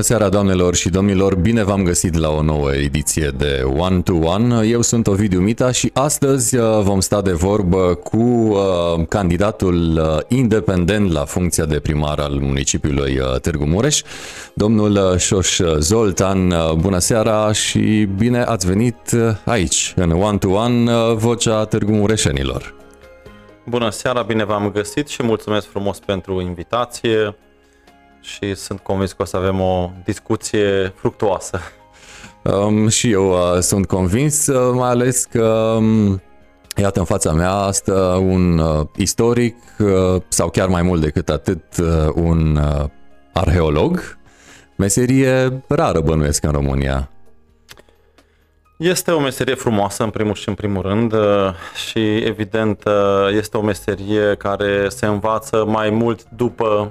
Bună seara, doamnelor și domnilor! Bine v-am găsit la o nouă ediție de One to One. Eu sunt Ovidiu Mita și astăzi uh, vom sta de vorbă cu uh, candidatul uh, independent la funcția de primar al municipiului Târgu Mureș, domnul Șoș Zoltan. Bună seara și bine ați venit aici, în One to One, vocea Târgu Mureșenilor. Bună seara, bine v-am găsit și mulțumesc frumos pentru invitație și sunt convins că o să avem o discuție fructuoasă. Um, și eu uh, sunt convins, uh, mai ales că um, Iată în fața mea stă un uh, istoric uh, sau chiar mai mult decât atât uh, un uh, arheolog. Meserie rară bănuiesc în România. Este o meserie frumoasă în primul și în primul rând uh, și evident uh, este o meserie care se învață mai mult după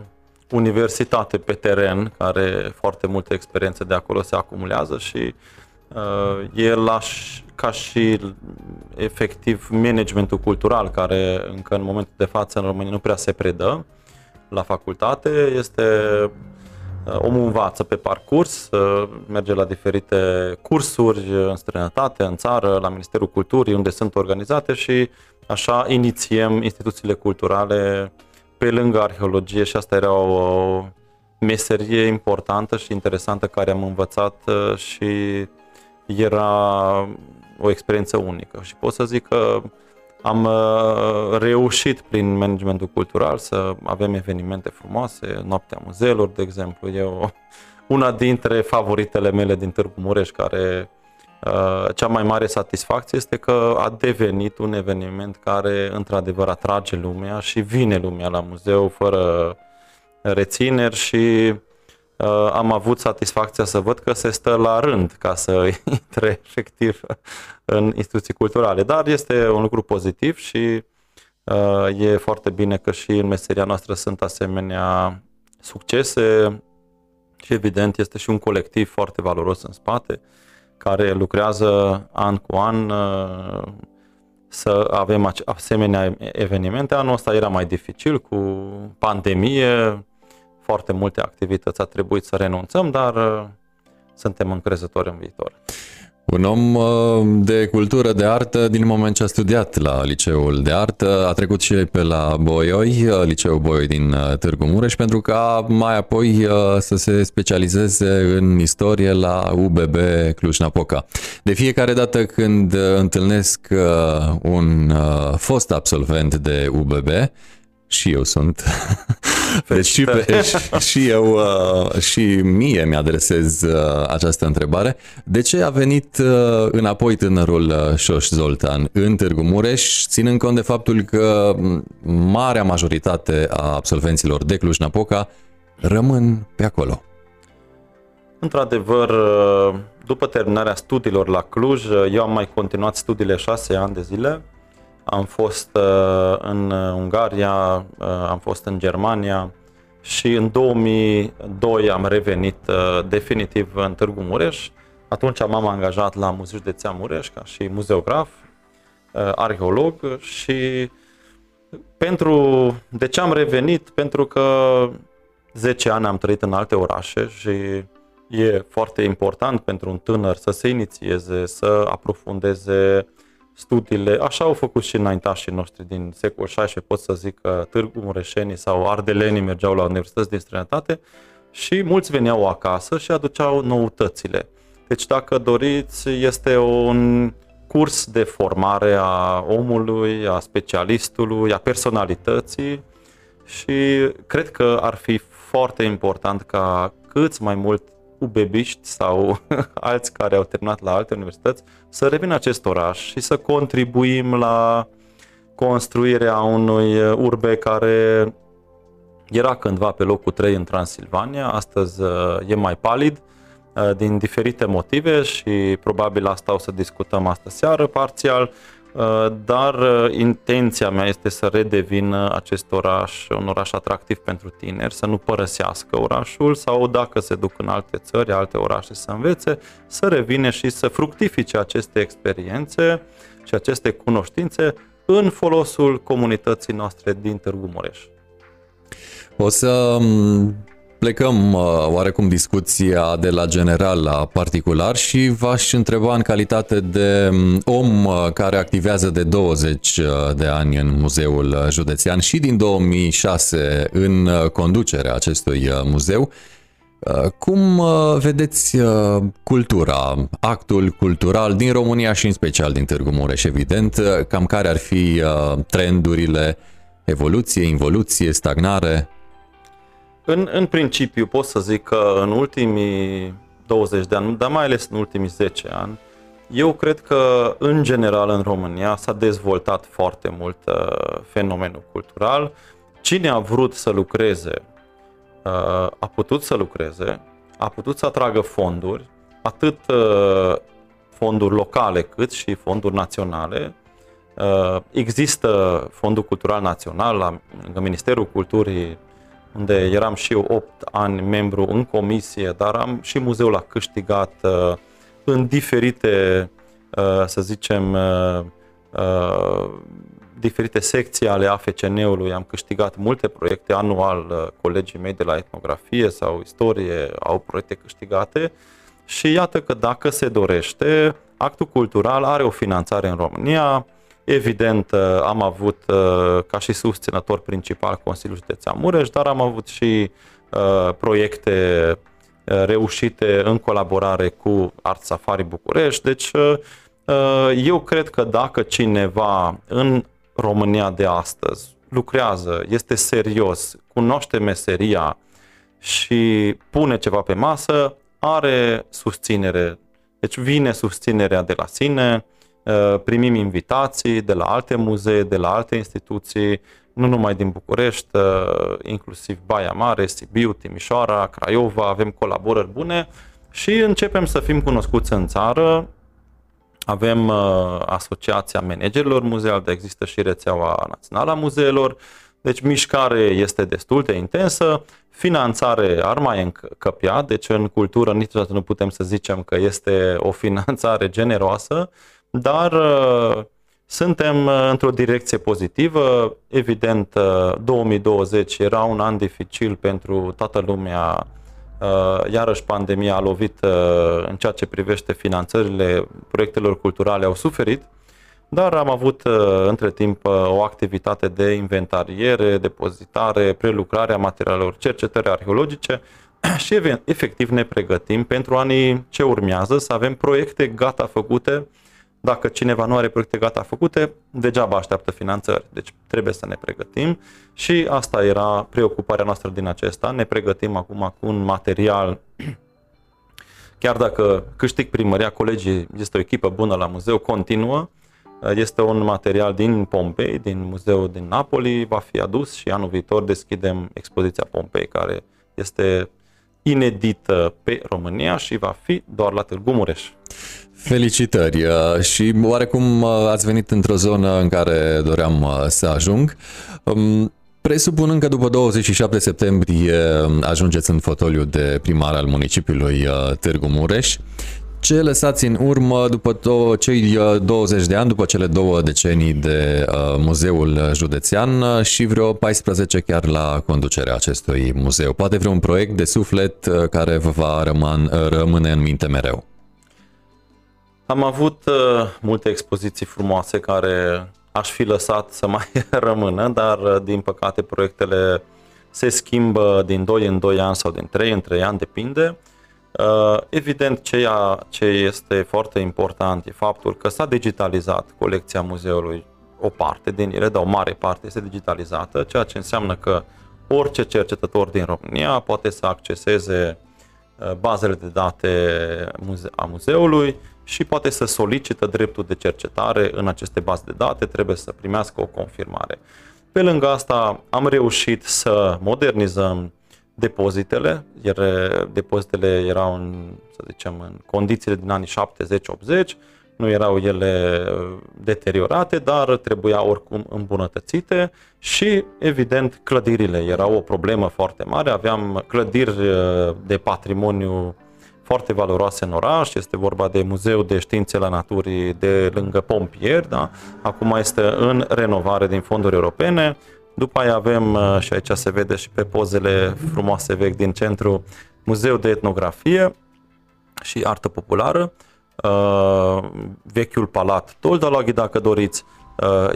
universitate pe teren, care foarte multe experiențe de acolo se acumulează și uh, e la, ca și efectiv managementul cultural, care încă în momentul de față în România nu prea se predă la facultate, este uh, omul învață pe parcurs, uh, merge la diferite cursuri în străinătate, în țară, la Ministerul Culturii, unde sunt organizate și așa inițiem instituțiile culturale pe lângă arheologie și asta era o meserie importantă și interesantă care am învățat uh, și era o experiență unică. Și pot să zic că am uh, reușit prin managementul cultural să avem evenimente frumoase, Noaptea Muzeelor, de exemplu, e o, una dintre favoritele mele din Târgu Mureș, care Uh, cea mai mare satisfacție este că a devenit un eveniment care într-adevăr atrage lumea și vine lumea la muzeu fără rețineri și uh, am avut satisfacția să văd că se stă la rând ca să intre efectiv în instituții culturale. Dar este un lucru pozitiv și uh, e foarte bine că și în meseria noastră sunt asemenea succese și evident este și un colectiv foarte valoros în spate care lucrează an cu an uh, să avem asemenea evenimente. Anul ăsta era mai dificil cu pandemie, foarte multe activități a trebuit să renunțăm, dar uh, suntem încrezători în viitor. Un om uh, de cultură, de artă, din moment ce a studiat la Liceul de Artă, a trecut și pe la Boioi, uh, Liceul Boioi din uh, Târgu Mureș, pentru ca mai apoi să se specializeze în istorie la UBB Cluj-Napoca. De fiecare dată când întâlnesc un fost absolvent de UBB, și eu sunt. Deci și, pe, și, și eu uh, și mie mi-adresez uh, această întrebare. De ce a venit uh, înapoi tânărul Șoș Zoltan în Târgu Mureș, ținând cont de faptul că marea majoritate a absolvenților de Cluj-Napoca rămân pe acolo? Într-adevăr, după terminarea studiilor la Cluj, eu am mai continuat studiile șase ani de zile am fost uh, în Ungaria, uh, am fost în Germania și în 2002 am revenit uh, definitiv în Târgu Mureș. Atunci m-am angajat la Muzeul Județean Mureș ca și muzeograf, arheolog și pentru de ce am revenit? Pentru că 10 ani am trăit în alte orașe și e foarte important pentru un tânăr să se inițieze, să aprofundeze studiile, așa au făcut și înaintașii noștri din secol XVI, pot să zic că Târgu Mureșenii sau Ardelenii mergeau la universități din străinătate și mulți veneau acasă și aduceau noutățile. Deci dacă doriți, este un curs de formare a omului, a specialistului, a personalității și cred că ar fi foarte important ca câți mai mult ubebiști sau alți care au terminat la alte universități să revină acest oraș și să contribuim la construirea unui urbe care era cândva pe locul 3 în Transilvania, astăzi uh, e mai palid uh, din diferite motive și probabil asta o să discutăm astă seară parțial. Uh, dar uh, intenția mea este să redevină acest oraș un oraș atractiv pentru tineri, să nu părăsească orașul sau dacă se duc în alte țări, alte orașe să învețe, să revine și să fructifice aceste experiențe și aceste cunoștințe în folosul comunității noastre din Târgu Mureș. O să um, plecăm uh, oarecum discuția de la general la particular și v-aș întreba în calitate de um, om uh, care activează de 20 uh, de ani în Muzeul Județean și din 2006 în conducerea acestui muzeu, cum vedeți cultura, actul cultural din România și în special din Târgu Mureș, evident, cam care ar fi trendurile, evoluție, involuție, stagnare? În, în principiu pot să zic că în ultimii 20 de ani, dar mai ales în ultimii 10 ani, eu cred că în general în România s-a dezvoltat foarte mult uh, fenomenul cultural. Cine a vrut să lucreze uh, a putut să lucreze, a putut să atragă fonduri, atât uh, fonduri locale cât și fonduri naționale. Uh, există Fondul Cultural Național la Ministerul Culturii unde eram și eu 8 ani membru în comisie, dar am și muzeul a câștigat uh, în diferite, uh, să zicem, uh, uh, diferite secții ale AFCN-ului. Am câștigat multe proiecte anual, uh, colegii mei de la etnografie sau istorie au proiecte câștigate și iată că dacă se dorește, actul cultural are o finanțare în România, Evident, uh, am avut uh, ca și susținător principal Consiliul Județean Mureș, dar am avut și uh, proiecte reușite în colaborare cu Art Safari București. Deci, eu cred că dacă cineva în România de astăzi lucrează, este serios, cunoaște meseria și pune ceva pe masă, are susținere. Deci vine susținerea de la sine, Uh, primim invitații de la alte muzee, de la alte instituții, nu numai din București, uh, inclusiv Baia Mare, Sibiu, Timișoara, Craiova, avem colaborări bune și începem să fim cunoscuți în țară. Avem uh, Asociația Managerilor Muzeali, dar există și rețeaua națională a muzeelor, deci mișcare este destul de intensă, finanțare ar mai încăpea, deci în cultură niciodată nu putem să zicem că este o finanțare generoasă, dar uh, suntem uh, într-o direcție pozitivă. Evident, 2020 uh, era un an dificil pentru toată lumea. Iarăși pandemia a lovit în ceea ce privește finanțările proiectelor culturale au suferit, dar am avut între timp o activitate de inventariere, depozitare, prelucrare a materialelor, cercetări arheologice și efectiv ne pregătim pentru anii ce urmează să avem proiecte gata făcute dacă cineva nu are proiecte gata făcute, degeaba așteaptă finanțări. Deci trebuie să ne pregătim și asta era preocuparea noastră din acesta. Ne pregătim acum cu un material chiar dacă câștig primăria, colegii, este o echipă bună la muzeu, continuă, este un material din Pompei, din muzeul din Napoli, va fi adus și anul viitor deschidem expoziția Pompei, care este inedită pe România și va fi doar la Târgu Mureș. Felicitări uh, și oarecum uh, ați venit într-o zonă în care doream uh, să ajung. Um, presupunând că după 27 septembrie um, ajungeți în fotoliu de primar al municipiului Târgu Mureș, ce lăsați în urmă după to- cei 20 de ani, după cele două decenii de uh, muzeul județean și vreo 14 chiar la conducerea acestui muzeu? Poate vreun proiect de suflet uh, care vă va rămân, rămâne în minte mereu? Am avut uh, multe expoziții frumoase care aș fi lăsat să mai rămână, dar uh, din păcate proiectele se schimbă din 2 în 2 ani sau din 3 în 3 ani, depinde. Uh, evident, ceea ce este foarte important e faptul că s-a digitalizat colecția muzeului, o parte din ele, dar o mare parte este digitalizată, ceea ce înseamnă că orice cercetător din România poate să acceseze uh, bazele de date a muzeului și poate să solicită dreptul de cercetare în aceste baze de date, trebuie să primească o confirmare. Pe lângă asta am reușit să modernizăm depozitele, iar depozitele erau în, să zicem, în condițiile din anii 70-80, nu erau ele deteriorate, dar trebuia oricum îmbunătățite și, evident, clădirile erau o problemă foarte mare. Aveam clădiri de patrimoniu foarte valoroase în oraș. Este vorba de Muzeul de Științe la Naturii de lângă Pompieri, da? acum este în renovare din fonduri europene. După aia avem, și aici se vede și pe pozele frumoase vechi din centru, Muzeul de Etnografie și Artă Populară, vechiul palat Toldalaghi, dacă doriți,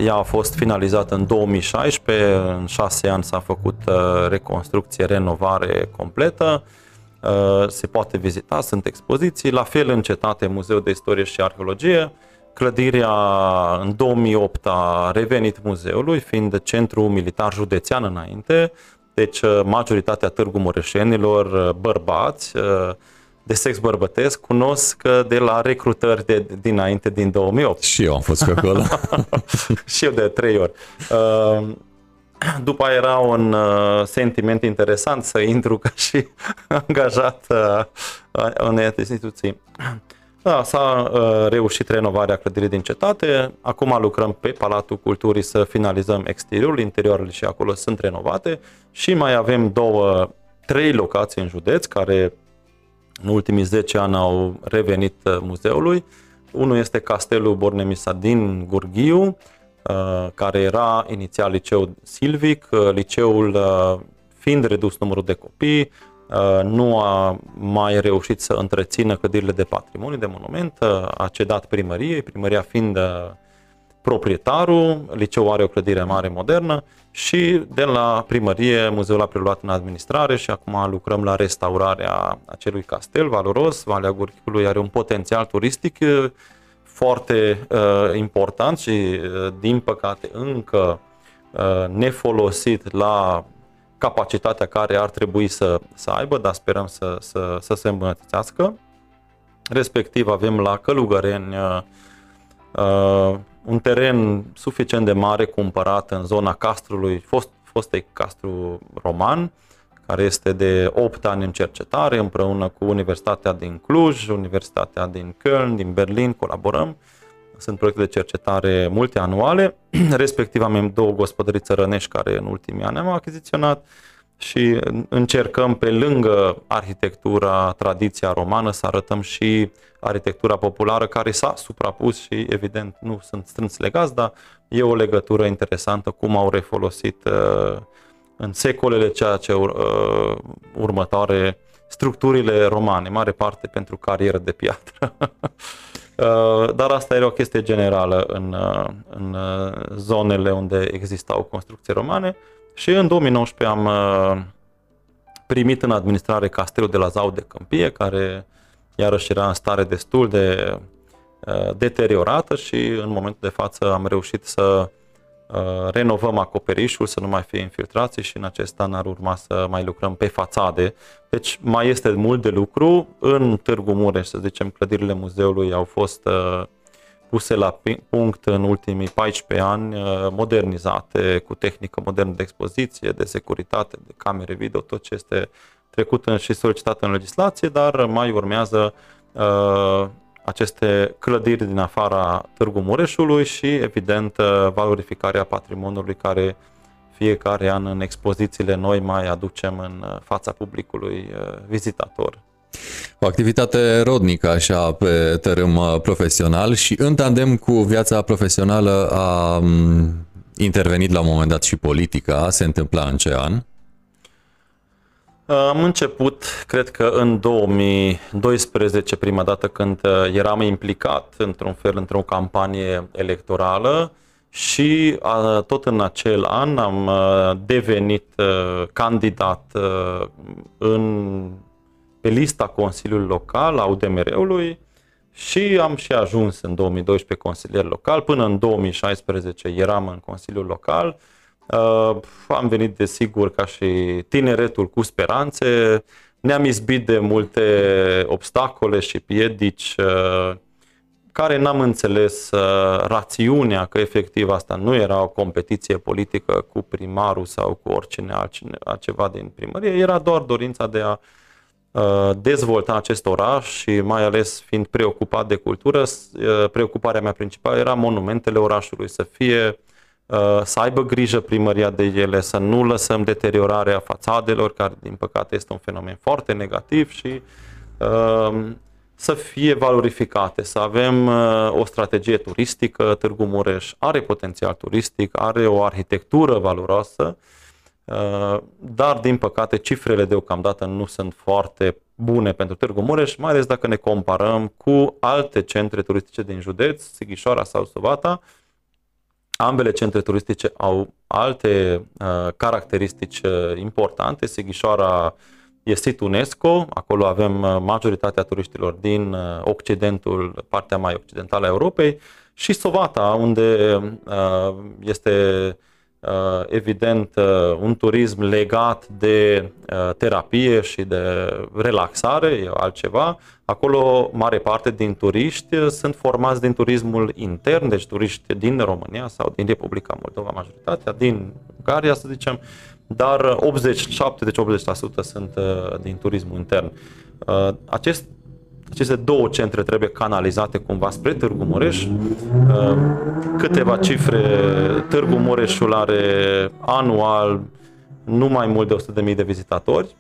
ea a fost finalizată în 2016, în șase ani s-a făcut reconstrucție, renovare completă, se poate vizita, sunt expoziții, la fel în cetate Muzeul de Istorie și Arheologie, Clădirea în 2008 a revenit muzeului, fiind centru militar județean înainte, deci majoritatea târgu mureșenilor, bărbați, de sex bărbătesc, cunosc de la recrutări de, dinainte din 2008. Și eu am fost pe acolo. și eu de trei ori. După aia era un sentiment interesant să intru ca și angajat în instituții. Da, s-a uh, reușit renovarea clădirii din cetate. Acum lucrăm pe Palatul Culturii să finalizăm exteriorul, interiorul și acolo sunt renovate și mai avem două, trei locații în județ care în ultimii 10 ani au revenit uh, muzeului. Unul este Castelul Bornemisa din Gurghiu, uh, care era inițial liceu silvic, uh, liceul fiind redus numărul de copii, Uh, nu a mai reușit să întrețină clădirile de patrimoniu, de monument, uh, a cedat primăriei, primăria fiind uh, proprietarul, liceul are o clădire mare modernă și de la primărie muzeul a preluat în administrare și acum lucrăm la restaurarea acelui castel valoros. Valea Gurchiului are un potențial turistic foarte uh, important și uh, din păcate încă uh, nefolosit la capacitatea care ar trebui să, să aibă, dar sperăm să, să, să se îmbunătățească. Respectiv avem la Călugăreni uh, uh, un teren suficient de mare cumpărat în zona castrului, fost, fostei castru roman, care este de 8 ani în cercetare împreună cu Universitatea din Cluj, Universitatea din Köln, din Berlin, colaborăm. Uh, sunt proiecte de cercetare multianuale, respectiv am două gospodării țărănești care în ultimii ani am achiziționat și încercăm pe lângă arhitectura, tradiția romană să arătăm și arhitectura populară care s-a suprapus și evident nu sunt strâns legați, dar e o legătură interesantă cum au refolosit uh, în secolele ceea ce uh, următoare structurile romane, mare parte pentru carieră de piatră. Uh, dar asta era o chestie generală în, uh, în uh, zonele unde existau construcții romane și în 2019 am primit în administrare castelul de la Zau de Câmpie, care iarăși era în stare destul de deteriorată și în momentul de față am reușit să Uh, renovăm acoperișul să nu mai fie infiltrații și în acest an ar urma să mai lucrăm pe fațade. Deci mai este mult de lucru. În Târgu Mureș, să zicem, clădirile muzeului au fost uh, puse la punct în ultimii 14 ani, uh, modernizate cu tehnică modernă de expoziție, de securitate, de camere video, tot ce este trecut și solicitat în legislație, dar mai urmează aceste clădiri din afara Târgu Mureșului și, evident, valorificarea patrimoniului care fiecare an în expozițiile noi mai aducem în fața publicului uh, vizitator. O activitate rodnică așa pe tărâm uh, profesional și în tandem cu viața profesională a mm, intervenit la un moment dat și politica. Se întâmpla în ce an? Am început, cred că în 2012, prima dată când uh, eram implicat într-un fel într-o campanie electorală și uh, tot în acel an am uh, devenit candidat în, pe lista Consiliului Local a UDMR-ului și am și ajuns în 2012 consilier local. Până în 2016 eram în Consiliul Local Uh, am venit, desigur, ca și tineretul cu speranțe. Ne-am izbit de multe obstacole și piedici uh, care n-am înțeles uh, rațiunea că efectiv asta nu era o competiție politică cu primarul sau cu oricine altceva din primărie, era doar dorința de a dezvolta acest oraș și mai ales fiind preocupat de cultură, preocuparea mea principală era monumentele orașului să fie uh, Uh, să aibă grijă primăria de ele, să nu lăsăm deteriorarea fațadelor, care din păcate este un fenomen foarte negativ și uh, să fie valorificate, să avem o strategie turistică. Târgu Mureș are potențial turistic, are o arhitectură valoroasă, dar din păcate cifrele deocamdată nu sunt foarte bune pentru Târgu Mureș, mai ales dacă ne comparăm cu alte centre turistice din județ, Sighișoara sau Sovata. Ambele centre turistice au alte uh, caracteristici uh, importante. Sighișoara e sit UNESCO, acolo avem uh, majoritatea turiștilor din uh, Occidentul, partea mai occidentală a Europei, și Sovata, unde uh, este Uh, evident uh, un turism legat de uh, terapie și de relaxare, e altceva. Acolo mare parte din turiști sunt formați din turismul intern, deci turiști din România sau din Republica Moldova, majoritatea, din Ungaria să zicem, dar 87, deci 80% sunt din turismul intern. Acest aceste două centre trebuie canalizate cumva spre Târgu Mureș. Uh, câteva cifre, Târgu Mureșul are anual nu mai mult de 100.000 de vizitatori,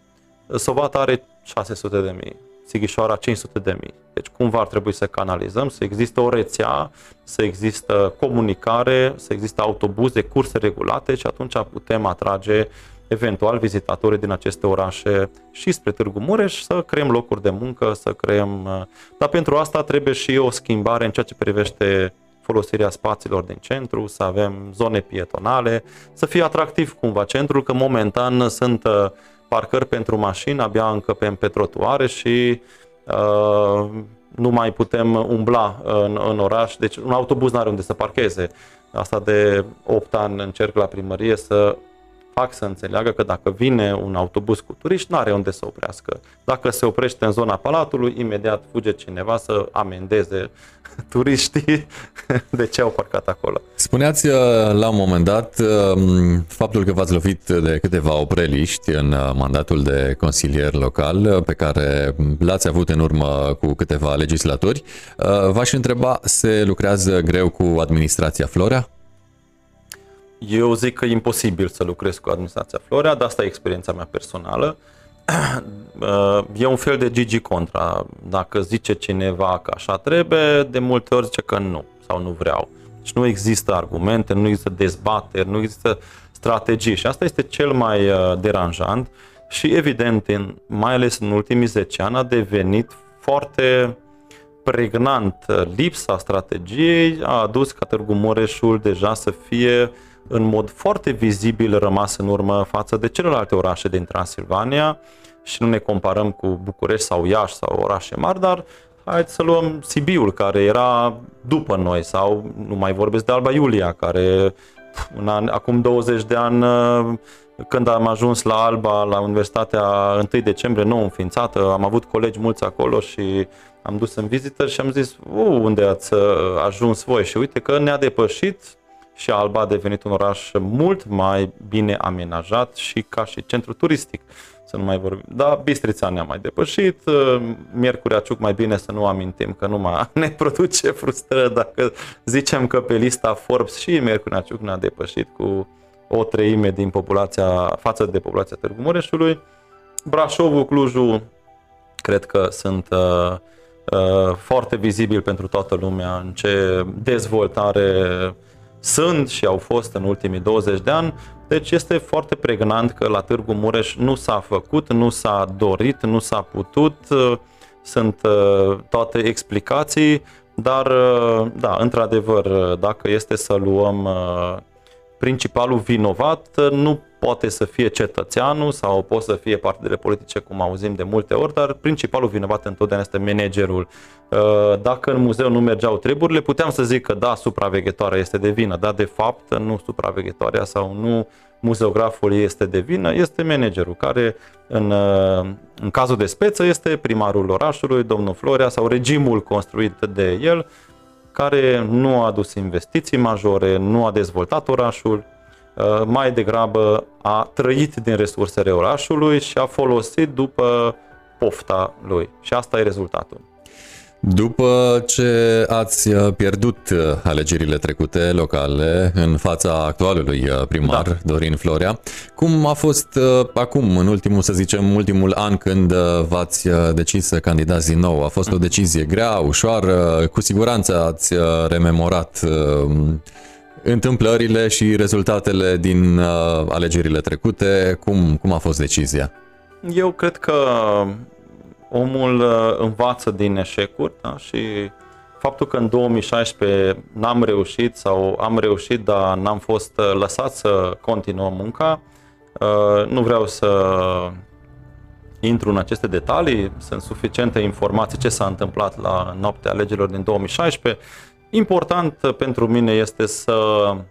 Sovata are 600.000, Sighișoara 500.000. Deci cumva ar trebui să canalizăm, să există o rețea, să există comunicare, să există autobuze, curse regulate și atunci putem atrage eventual vizitatorii din aceste orașe și spre Târgu Mureș să creăm locuri de muncă, să creăm... Uh, dar pentru asta trebuie și o schimbare în ceea ce privește folosirea spațiilor din centru, să avem zone pietonale, să fie atractiv cumva centrul, că momentan sunt uh, parcări pentru mașini, abia încăpem pe trotuare și uh, nu mai putem umbla în, în oraș, deci un autobuz nu are unde să parcheze. Asta de 8 ani încerc la primărie să fac să înțeleagă că dacă vine un autobuz cu turiști, nu are unde să oprească. Dacă se oprește în zona palatului, imediat fuge cineva să amendeze turiștii de ce au parcat acolo. Spuneați uh, la un moment dat um, faptul că v-ați lovit de câteva opreliști în uh, mandatul de consilier local uh, pe care l-ați avut în urmă cu câteva legislatori. V-aș întreba, se lucrează greu cu administrația Florea? Eu zic că e imposibil să lucrez cu administrația Florea, dar asta e experiența mea personală. E un fel de Gigi Contra. Dacă zice cineva că așa trebuie, de multe ori zice că nu sau nu vreau. Deci nu există argumente, nu există dezbateri, nu există strategii și asta este cel mai uh, deranjant și evident, în, mai ales în ultimii 10 ani, a devenit foarte pregnant lipsa strategiei, a adus ca Târgu Mureșul deja să fie uh, în mod foarte vizibil rămas în urmă față de celelalte orașe din Transilvania și nu ne comparăm cu București sau Iași sau orașe mari, dar haideți să luăm Sibiul, care era după noi, sau nu mai vorbesc de Alba Iulia, care în an, acum 20 de ani, când am ajuns la Alba, la Universitatea 1 decembrie, nou înființată, am avut colegi mulți acolo și am dus în vizită și am zis, unde ați ajuns voi? Și uite că ne-a depășit și Alba a devenit un oraș mult mai bine amenajat și ca și centru turistic. Să nu mai vorbim. Da, Bistrița ne-a mai depășit, uh, Miercurea Ciuc mai bine să nu amintim, că nu mai ne produce frustrări dacă zicem că pe lista Forbes și Miercurea Ciuc ne-a depășit cu o treime din populația, față de populația Târgu Mureșului. Brașovul, Clujul, cred că sunt uh, uh, foarte vizibil pentru toată lumea în ce dezvoltare sunt și au fost în ultimii 20 de ani, deci este foarte pregnant că la Târgu Mureș nu s-a făcut, nu s-a dorit, nu s-a putut, sunt uh, toate explicații, dar uh, da, într-adevăr, dacă este să luăm uh, principalul vinovat, nu poate să fie cetățeanul sau poate să fie partidele politice, cum auzim de multe ori, dar principalul vinovat întotdeauna este managerul. Uh, dacă în muzeu nu mergeau treburile, puteam să zic că da, supraveghetoarea este de vină, dar de fapt nu supraveghetoarea sau nu muzeograful este de vină, este managerul, care în, uh, în cazul de speță este primarul orașului, domnul Florea, sau regimul construit de el, care nu a adus investiții majore, nu a dezvoltat orașul, Uh, mai degrabă a trăit din resursele orașului și a folosit după pofta lui. Și asta e rezultatul. După ce ați uh, pierdut uh, alegerile trecute locale în fața actualului uh, primar da. Dorin Florea, cum a fost acum, în ultimul, să zicem, ultimul an când v-ați decis să candidați din nou? A fost o decizie grea, ușoară? Cu siguranță ați rememorat întâmplările și rezultatele din alegerile trecute. Cum, cum a fost decizia? Eu cred că omul uh, învață din eșecuri da? și faptul că în 2016 n-am reușit sau am reușit, dar n-am fost uh, lăsat să continuăm munca, uh, nu vreau să intru în aceste detalii, sunt suficiente informații ce s-a întâmplat la noaptea alegerilor din 2016. Important pentru mine este să Eh,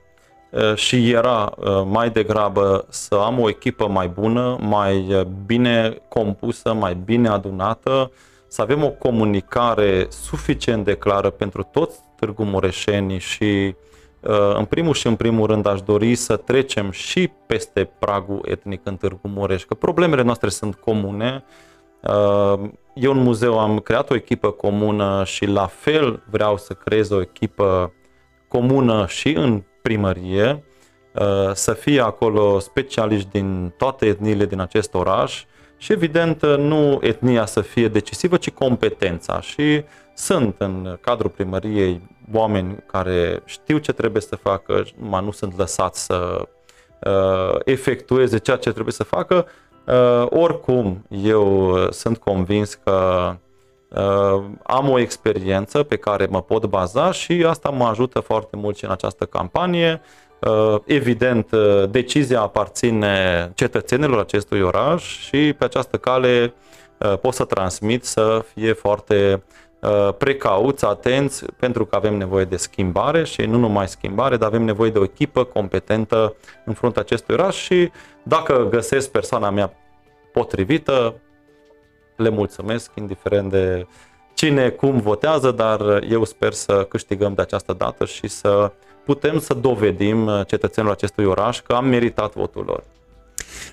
și era eh, mai degrabă să am o echipă mai bună, mai eh, bine compusă, mai bine adunată, să avem o comunicare suficient de clară pentru toți Târgu Mureșenii și în primul și în primul rând aș dori să trecem și peste pragul etnic în Târgu Mureș, că problemele noastre sunt comune. Eu în muzeu am creat o echipă comună și la fel vreau să creez o echipă comună și în primărie, uh, să fie acolo specialiști din toate etniile din acest oraș și evident uh, nu etnia să fie decisivă, ci competența și sunt în cadrul primăriei oameni care știu ce trebuie să facă, numai nu sunt lăsați să uh, efectueze ceea ce trebuie să facă. Uh, oricum, eu sunt convins că Uh, am o experiență pe care mă pot baza și asta mă ajută foarte mult și în această campanie. Uh, evident, uh, decizia aparține cetățenilor acestui oraș și pe această cale pot să transmit să fie foarte precauți, atenți, pentru că avem nevoie de schimbare și nu numai schimbare, dar avem nevoie de o echipă competentă în fruntea acestui oraș și dacă găsesc persoana mea potrivită, le mulțumesc, indiferent de cine, cum votează, dar eu sper să câștigăm de această dată și să putem să dovedim cetățenilor acestui oraș că am meritat votul lor.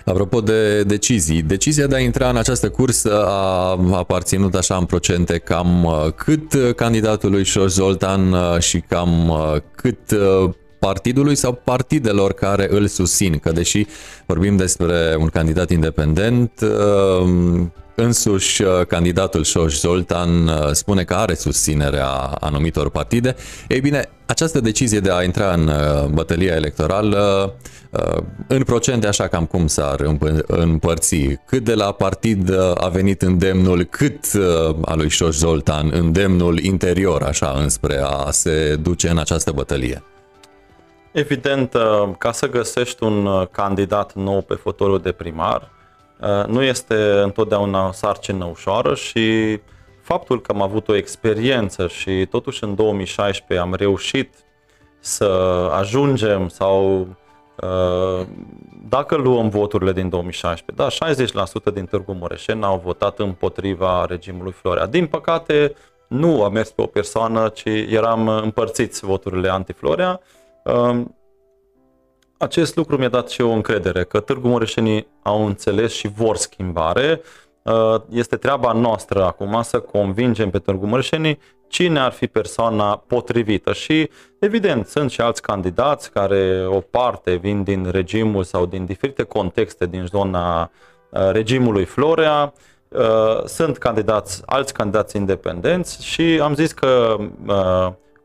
Apropo de decizii, decizia de a intra în această cursă a aparținut așa în procente cam uh, cât candidatului Șoș Zoltan uh, și cam uh, cât partidului sau partidelor care îl susțin, că deși vorbim despre un candidat independent, Însuși, uh, candidatul Șoș Zoltan uh, spune că are susținerea anumitor partide. Ei bine, această decizie de a intra în uh, bătălia electorală, în procente așa cam cum s-ar împărți, cât de la partid a venit îndemnul, cât a lui Șoș Zoltan îndemnul interior așa înspre a se duce în această bătălie? Evident, ca să găsești un candidat nou pe fotoliul de primar, Uh, nu este întotdeauna o sarcină ușoară și faptul că am avut o experiență și totuși în 2016 am reușit să ajungem sau uh, dacă luăm voturile din 2016, da, 60% din Târgu Mureșeni au votat împotriva regimului Florea. Din păcate, nu a mers pe o persoană, ci eram împărțiți voturile anti-Florea. Uh, acest lucru mi-a dat și eu încredere că Târgu Mureșenii au înțeles și vor schimbare. Uh, este treaba noastră acum să convingem pe Târgu Mureșenii cine ar fi persoana potrivită și evident sunt și alți candidați care o parte vin din regimul sau din diferite contexte din zona uh, regimului Florea, uh, sunt candidați, alți candidați independenți și am zis că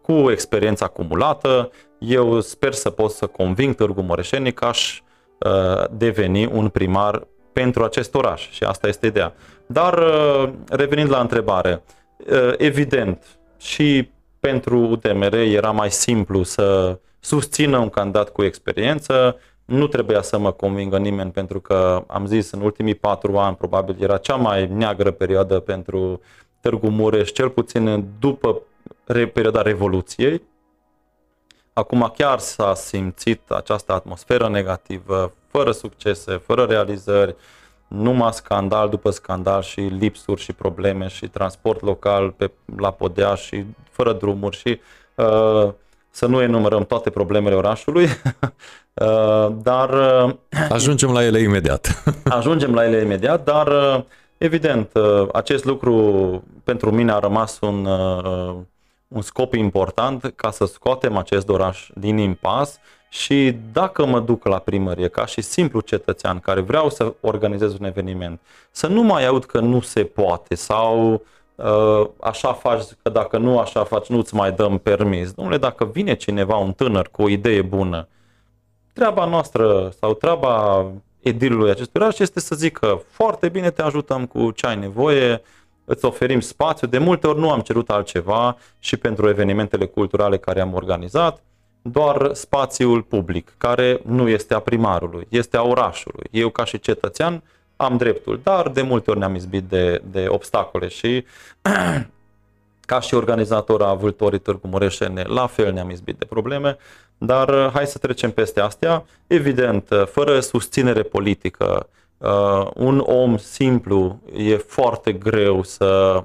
cu experiența acumulată eu sper să pot să conving Târgu Mureșenii că aș uh, deveni un primar pentru acest oraș și asta este ideea. Dar uh, revenind la întrebare, uh, evident și pentru UTMR era mai simplu să susțină un candidat cu experiență, nu trebuia să mă convingă nimeni pentru că am zis în ultimii patru ani probabil era cea mai neagră perioadă pentru Târgu Mureș, cel puțin după perioada Revoluției, Acum chiar s-a simțit această atmosferă negativă, fără succese, fără realizări, numai scandal după scandal și lipsuri și probleme și transport local pe, la podea și fără drumuri și uh, să nu enumerăm toate problemele orașului, uh, dar... Uh, ajungem la ele imediat. ajungem la ele imediat, dar uh, Evident, uh, acest lucru pentru mine a rămas un, uh, un scop important ca să scoatem acest oraș din impas și dacă mă duc la primărie ca și simplu cetățean care vreau să organizez un eveniment, să nu mai aud că nu se poate sau uh, așa faci, că dacă nu așa faci, nu-ți mai dăm permis. Domnule, dacă vine cineva, un tânăr cu o idee bună, treaba noastră sau treaba edilului acestui oraș este să zică foarte bine te ajutăm cu ce ai nevoie, îți oferim spațiu. De multe ori nu am cerut altceva și pentru evenimentele culturale care am organizat, doar spațiul public, care nu este a primarului, este a orașului. Eu ca și cetățean am dreptul, dar de multe ori ne-am izbit de, de obstacole și ca și organizator a Vâltorii Târgu Mureșene, la fel ne-am izbit de probleme, dar uh, hai să trecem peste astea. Evident, uh, fără susținere politică, uh, un om simplu e foarte greu să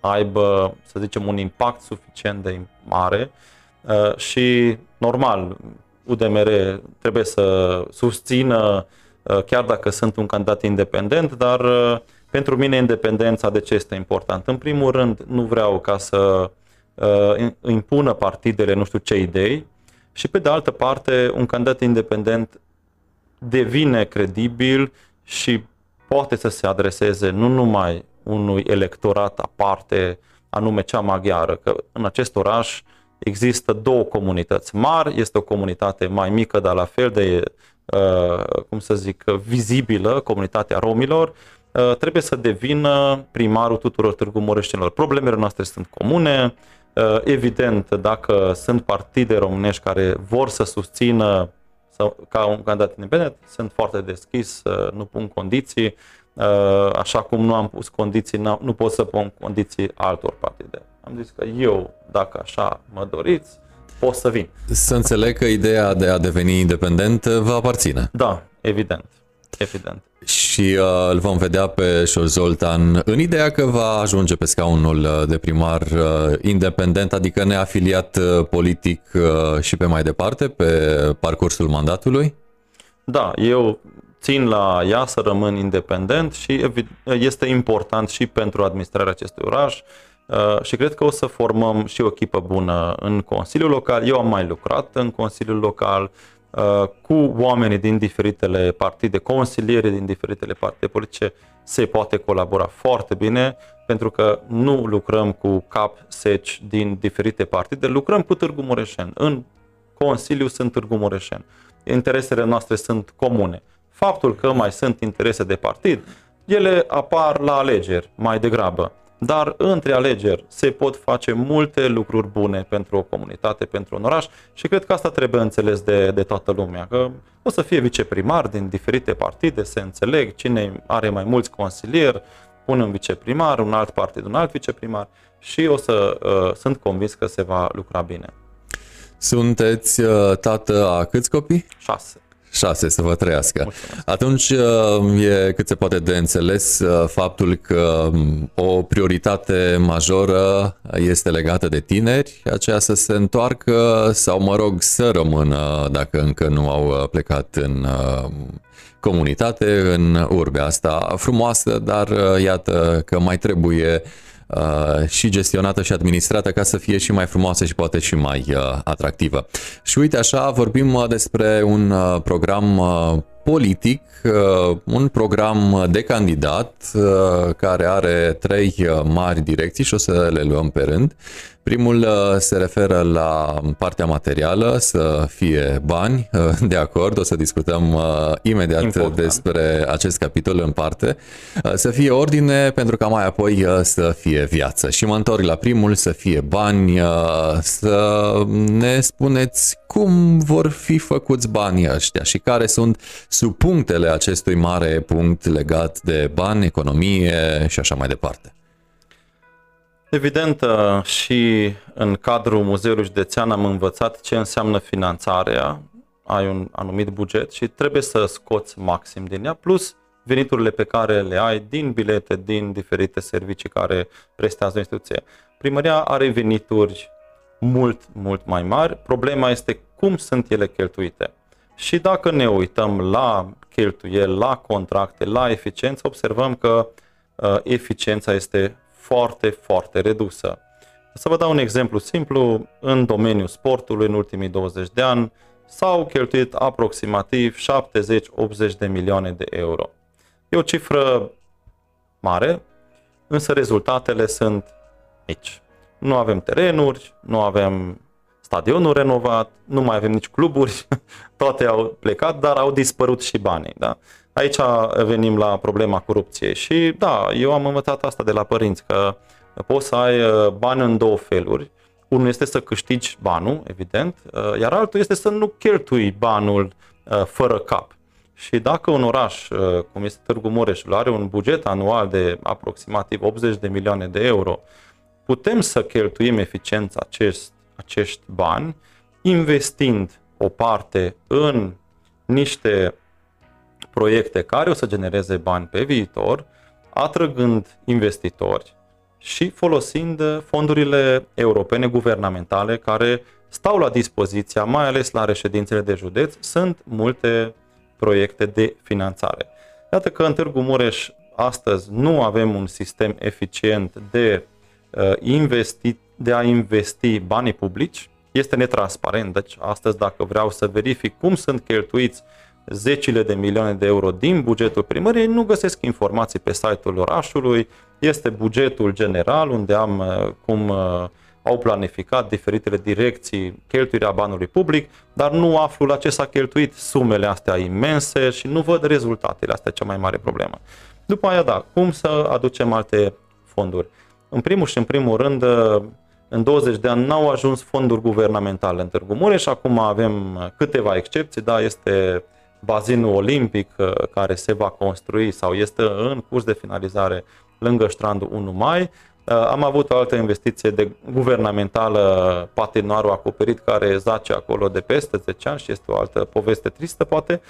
aibă, să zicem, un impact suficient de mare și, normal, UDMR trebuie să susțină, chiar dacă sunt un candidat independent, dar pentru mine independența de ce este important? În primul rând, nu vreau ca să impună partidele nu știu ce idei, și pe de altă parte, un candidat independent devine credibil și poate să se adreseze nu numai unui electorat aparte, anume cea maghiară, că în acest oraș există două comunități mari, este o comunitate mai mică, dar la fel de, uh, cum să zic, vizibilă, comunitatea romilor, uh, trebuie să devină primarul tuturor Târgu Mureștilor. Problemele noastre sunt comune, Uh, evident, dacă sunt partide românești care vor să susțină sau, ca un candidat independent, sunt foarte deschis, uh, nu pun condiții, uh, așa cum nu am pus condiții, nu pot să pun condiții altor partide. Am zis că eu, dacă așa mă doriți, pot să vin. Să înțeleg că ideea de a deveni independent vă aparține. Da, evident. Evident. Și uh, îl vom vedea pe Șor Zoltan în ideea că va ajunge pe scaunul uh, de primar uh, independent, adică neafiliat uh, politic uh, și pe mai departe, pe parcursul mandatului? Da, eu țin la ea să rămân independent și este important și pentru administrarea acestui oraș uh, și cred că o să formăm și o echipă bună în Consiliul Local. Eu am mai lucrat în Consiliul Local, Uh, cu oamenii din diferitele partide, consilieri din diferitele partide politice, se poate colabora foarte bine, pentru că nu lucrăm cu cap seci din diferite partide, lucrăm cu Târgu Mureșen. În Consiliu sunt Târgu Mureșen. Interesele noastre sunt comune. Faptul că mai sunt interese de partid, ele apar la alegeri mai degrabă. Dar între alegeri se pot face multe lucruri bune pentru o comunitate, pentru un oraș și cred că asta trebuie înțeles de, de toată lumea. Că o să fie viceprimar din diferite partide, se înțeleg cine are mai mulți consilieri, pun un viceprimar, un alt partid, un alt viceprimar și o să uh, sunt convins că se va lucra bine. Sunteți uh, tată a câți copii? Șase. Șase, să vă trăiască. Mulțumesc. Atunci uh, e cât se poate de înțeles uh, faptul că um, o prioritate majoră este legată de tineri, aceea să se întoarcă sau, mă rog, să rămână, dacă încă nu au uh, plecat în comunitate, în urbea asta frumoasă, dar iată că mai trebuie Uh, și gestionată și administrată ca să fie și mai frumoasă și poate și mai uh, atractivă. Și uite așa, vorbim uh, despre un program politic, un program de candidat care are trei mari direcții și o să le luăm pe rând. Primul se referă la partea materială, să fie bani, de acord, o să discutăm imediat Important. despre acest capitol în parte, să fie ordine pentru ca mai apoi să fie viață. Și mă întorc la primul, să fie bani, să ne spuneți cum vor fi făcuți banii ăștia și care sunt subpunctele acestui mare punct legat de bani, economie și așa mai departe. Evident, uh, și în cadrul Muzeului Județean am învățat ce înseamnă finanțarea. Ai un anumit buget și trebuie să scoți maxim din ea, plus veniturile pe care le ai din bilete, din diferite servicii care prestează o instituție. Primăria are venituri mult, mult mai mari. Problema este cum sunt ele cheltuite. Și dacă ne uităm la cheltuieli, la contracte, la eficiență, observăm că eficiența este foarte, foarte redusă. Să vă dau un exemplu simplu, în domeniul sportului în ultimii 20 de ani s-au cheltuit aproximativ 70-80 de milioane de euro. E o cifră mare, însă rezultatele sunt mici. Nu avem terenuri, nu avem stadionul renovat, nu mai avem nici cluburi, toate au plecat, dar au dispărut și banii. Da? Aici venim la problema corupției și da, eu am învățat asta de la părinți, că poți să ai uh, bani în două feluri. Unul este să câștigi banul, evident, uh, iar altul este să nu cheltui banul uh, fără cap. Și dacă un oraș, cum este Târgu Mureșul, are un buget anual de aproximativ 80 de milioane de euro, putem să cheltuim eficiența acest, acești bani investind o parte în niște proiecte care o să genereze bani pe viitor, atrăgând investitori și folosind fondurile europene guvernamentale care stau la dispoziția, mai ales la reședințele de județ, sunt multe proiecte de finanțare. Iată că în Târgu Mureș astăzi nu avem un sistem eficient de, uh, investi, de a investi banii publici, este netransparent, deci astăzi dacă vreau să verific cum sunt cheltuiți zecile de milioane de euro din bugetul primăriei, nu găsesc informații pe site-ul orașului, este bugetul general unde am uh, cum uh, au planificat diferitele direcții cheltuirea banului public, dar nu aflu la ce s-a cheltuit sumele astea imense și nu văd rezultatele. Asta e cea mai mare problemă. După aia, da, cum să aducem alte fonduri? În primul și în primul rând, uh, în 20 de ani n-au ajuns fonduri guvernamentale în Târgu Mureș, acum avem câteva excepții, da, este bazinul olimpic care se va construi sau este în curs de finalizare lângă strandul 1 mai. Uh, am avut o altă investiție de guvernamentală, patinoarul acoperit, care zace acolo de peste 10 ani și este o altă poveste tristă, poate.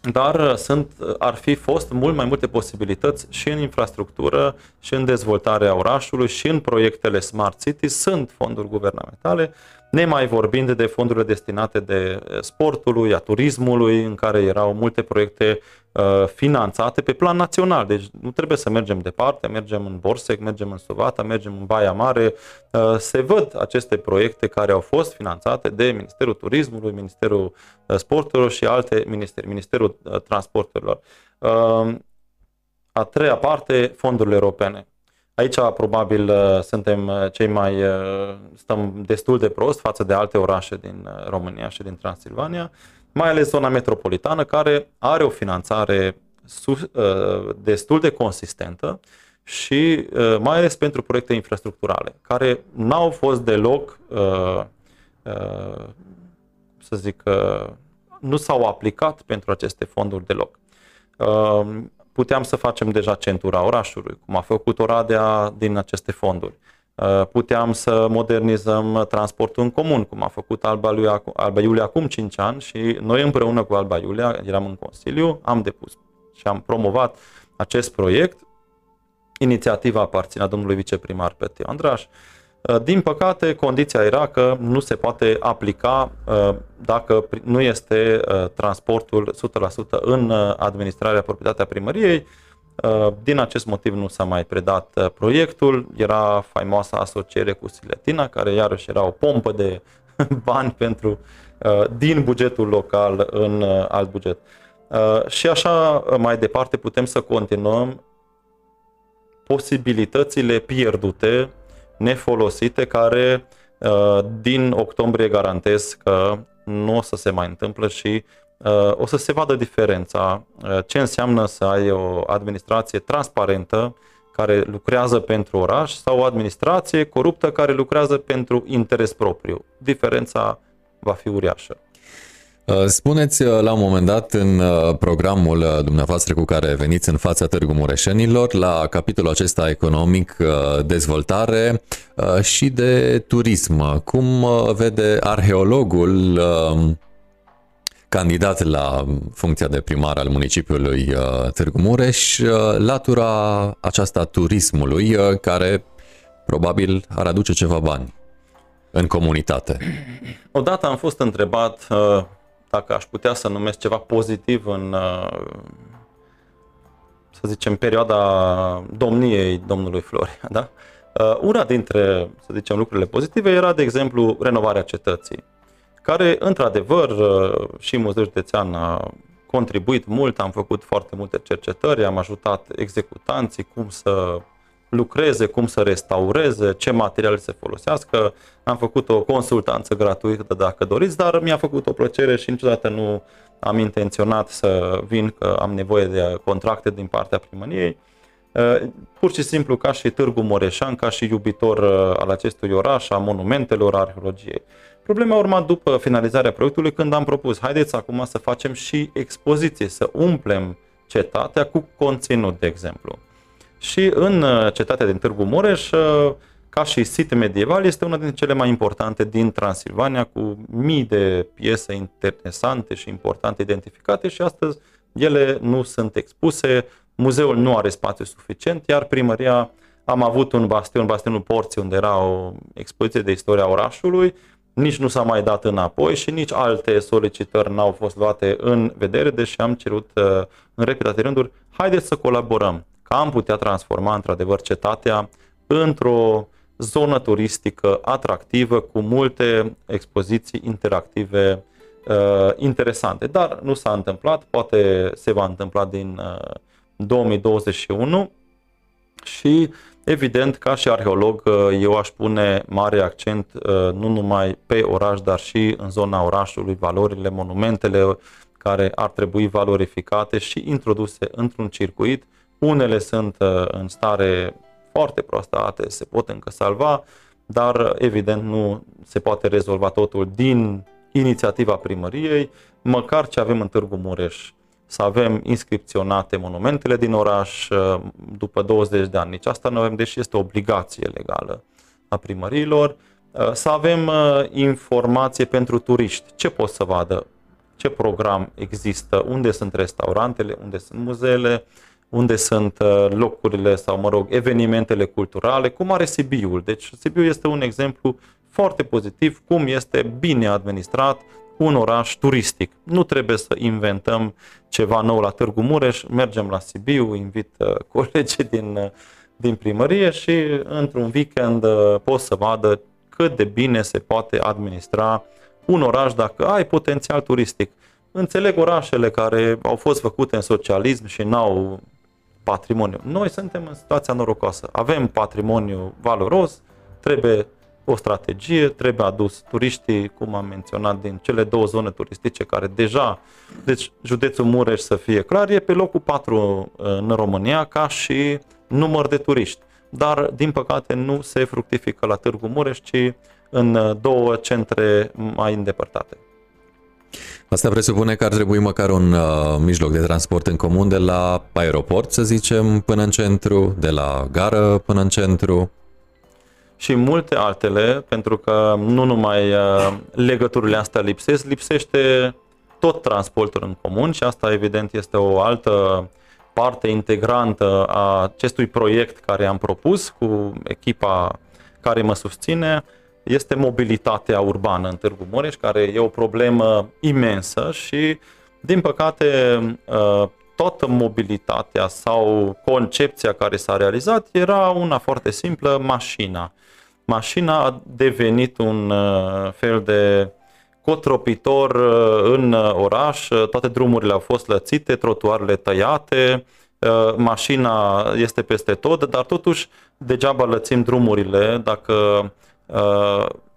Dar uh, sunt, uh, ar fi fost mult mai multe posibilități și în infrastructură, și în dezvoltarea orașului, și în proiectele Smart City. Sunt fonduri guvernamentale Nemai vorbind de fondurile destinate de eh, sportului, a turismului, în care erau multe proiecte uh, finanțate pe plan național. Deci nu trebuie să mergem departe, mergem în Borsec, mergem în Sovata, mergem în Baia Mare. Uh, se văd aceste proiecte care au fost finanțate de Ministerul Turismului, Ministerul Sporturilor și alte ministeri, Ministerul Transporturilor. Uh, a treia parte, fondurile europene. Aici probabil uh, suntem uh, cei mai, uh, stăm destul de prost față de alte orașe din România și din Transilvania, mai ales zona metropolitană care are o finanțare destul de consistentă și mai ales pentru proiecte infrastructurale, care n-au fost deloc, să zic, nu s-au aplicat pentru aceste fonduri deloc puteam să facem deja centura orașului, cum a făcut Oradea din aceste fonduri. Uh, puteam să modernizăm transportul în comun, cum a făcut Alba, lui, Alba Iulia acum 5 ani și noi împreună cu Alba Iulia, eram în Consiliu, am depus și am promovat acest proiect. Inițiativa aparținea domnului viceprimar Petru Andraș. Uh, din păcate, condiția era că nu se poate aplica uh, dacă nu este uh, transportul 100% în administrarea proprietatea primăriei. Din acest motiv nu s-a mai predat proiectul. Era faimoasa asociere cu Siletina, care iarăși era o pompă de bani pentru din bugetul local în alt buget. Și așa mai departe putem să continuăm posibilitățile pierdute nefolosite care uh, din octombrie garantez că nu o să se mai întâmplă și uh, o să se vadă diferența. Uh, ce înseamnă să ai o administrație transparentă care lucrează pentru oraș sau o administrație coruptă care lucrează pentru interes propriu. Diferența va fi uriașă. Uh, spuneți uh, la un moment dat în uh, programul dumneavoastră cu care veniți în fața Târgu Mureșenilor, la capitolul acesta economic, dezvoltare și de turism. Cum vede arheologul candidat la funcția de primar al municipiului Târgu Mureș, latura aceasta turismului, care probabil ar aduce ceva bani în comunitate. Odată am fost întrebat dacă aș putea să numesc ceva pozitiv în uh, să zicem, perioada domniei domnului Floria, da? Uh, una dintre, să zicem, lucrurile pozitive era, de exemplu, renovarea cetății, care, într-adevăr, uh, și Muzeul Județean a contribuit mult, am făcut foarte multe cercetări, am ajutat executanții cum să lucreze, cum să restaureze, ce materiale să folosească. Am făcut o consultanță gratuită dacă doriți, dar mi-a făcut o plăcere și niciodată nu am intenționat să vin că am nevoie de contracte din partea primăriei. Uh, pur și simplu ca și Târgu Moreșan, ca și iubitor uh, al acestui oraș, a monumentelor, a arheologiei. Problema a urmat după finalizarea proiectului când am propus, haideți acum să facem și expoziție, să umplem cetatea cu conținut, de exemplu. Și în uh, cetatea din Târgu Mureș, ca și sit medieval, este una dintre cele mai importante din Transilvania, cu mii de piese interesante și importante identificate și astăzi ele nu sunt expuse, muzeul nu are spațiu suficient, iar primăria am avut un bastion, bastionul Porții, unde era o expoziție de istoria orașului, nici nu s-a mai dat înapoi și nici alte solicitări n-au fost luate în vedere, deși am cerut uh, în repetate rânduri, haideți să colaborăm, că am putea transforma într-adevăr cetatea într-o zonă turistică atractivă cu multe expoziții interactive uh, interesante. Dar nu s-a întâmplat, poate se va întâmpla din uh, 2021 și evident ca și arheolog uh, eu aș pune mare accent uh, nu numai pe oraș, dar și în zona orașului, valorile, monumentele care ar trebui valorificate și introduse într-un circuit. Unele sunt uh, în stare foarte proastă, alte se pot încă salva, dar evident nu se poate rezolva totul din inițiativa primăriei, măcar ce avem în Târgu Mureș să avem inscripționate monumentele din oraș uh, după 20 de ani. Nici asta nu avem, deși este o obligație legală a primăriilor. Uh, să avem uh, informație pentru turiști. Ce pot să vadă? Ce program există? Unde sunt restaurantele? Unde sunt muzeele? Unde sunt locurile sau, mă rog, evenimentele culturale? Cum are Sibiul? Deci Sibiu este un exemplu foarte pozitiv cum este bine administrat, un oraș turistic. Nu trebuie să inventăm ceva nou la Târgu Mureș, mergem la Sibiu, invit uh, colegii din, uh, din primărie și într-un weekend uh, poți să vadă cât de bine se poate administra un oraș dacă ai potențial turistic. Înțeleg orașele care au fost făcute în socialism și n-au patrimoniu. Noi suntem în situația norocoasă. Avem patrimoniu valoros, trebuie o strategie, trebuie adus turiștii, cum am menționat, din cele două zone turistice care deja, deci județul Mureș să fie clar, e pe locul 4 uh, în România ca și număr de turiști. Dar, din păcate, nu se fructifică la Târgu Mureș, ci în uh, două centre mai îndepărtate. Asta presupune că ar trebui măcar un uh, mijloc de transport în comun de la aeroport, să zicem, până în centru, de la gară până în centru. Și multe altele, pentru că nu numai uh, legăturile astea lipsesc, lipsește tot transportul în comun și asta evident este o altă parte integrantă a acestui proiect care am propus cu echipa care mă susține, este mobilitatea urbană în Târgu Mureș, care e o problemă imensă și, din păcate, uh, toată mobilitatea sau concepția care s-a realizat era una foarte simplă, mașina. Mașina a devenit un uh, fel de cotropitor uh, în uh, oraș, toate drumurile au fost lățite, trotuarele tăiate, mașina este peste tot, dar totuși degeaba lățim drumurile. Dacă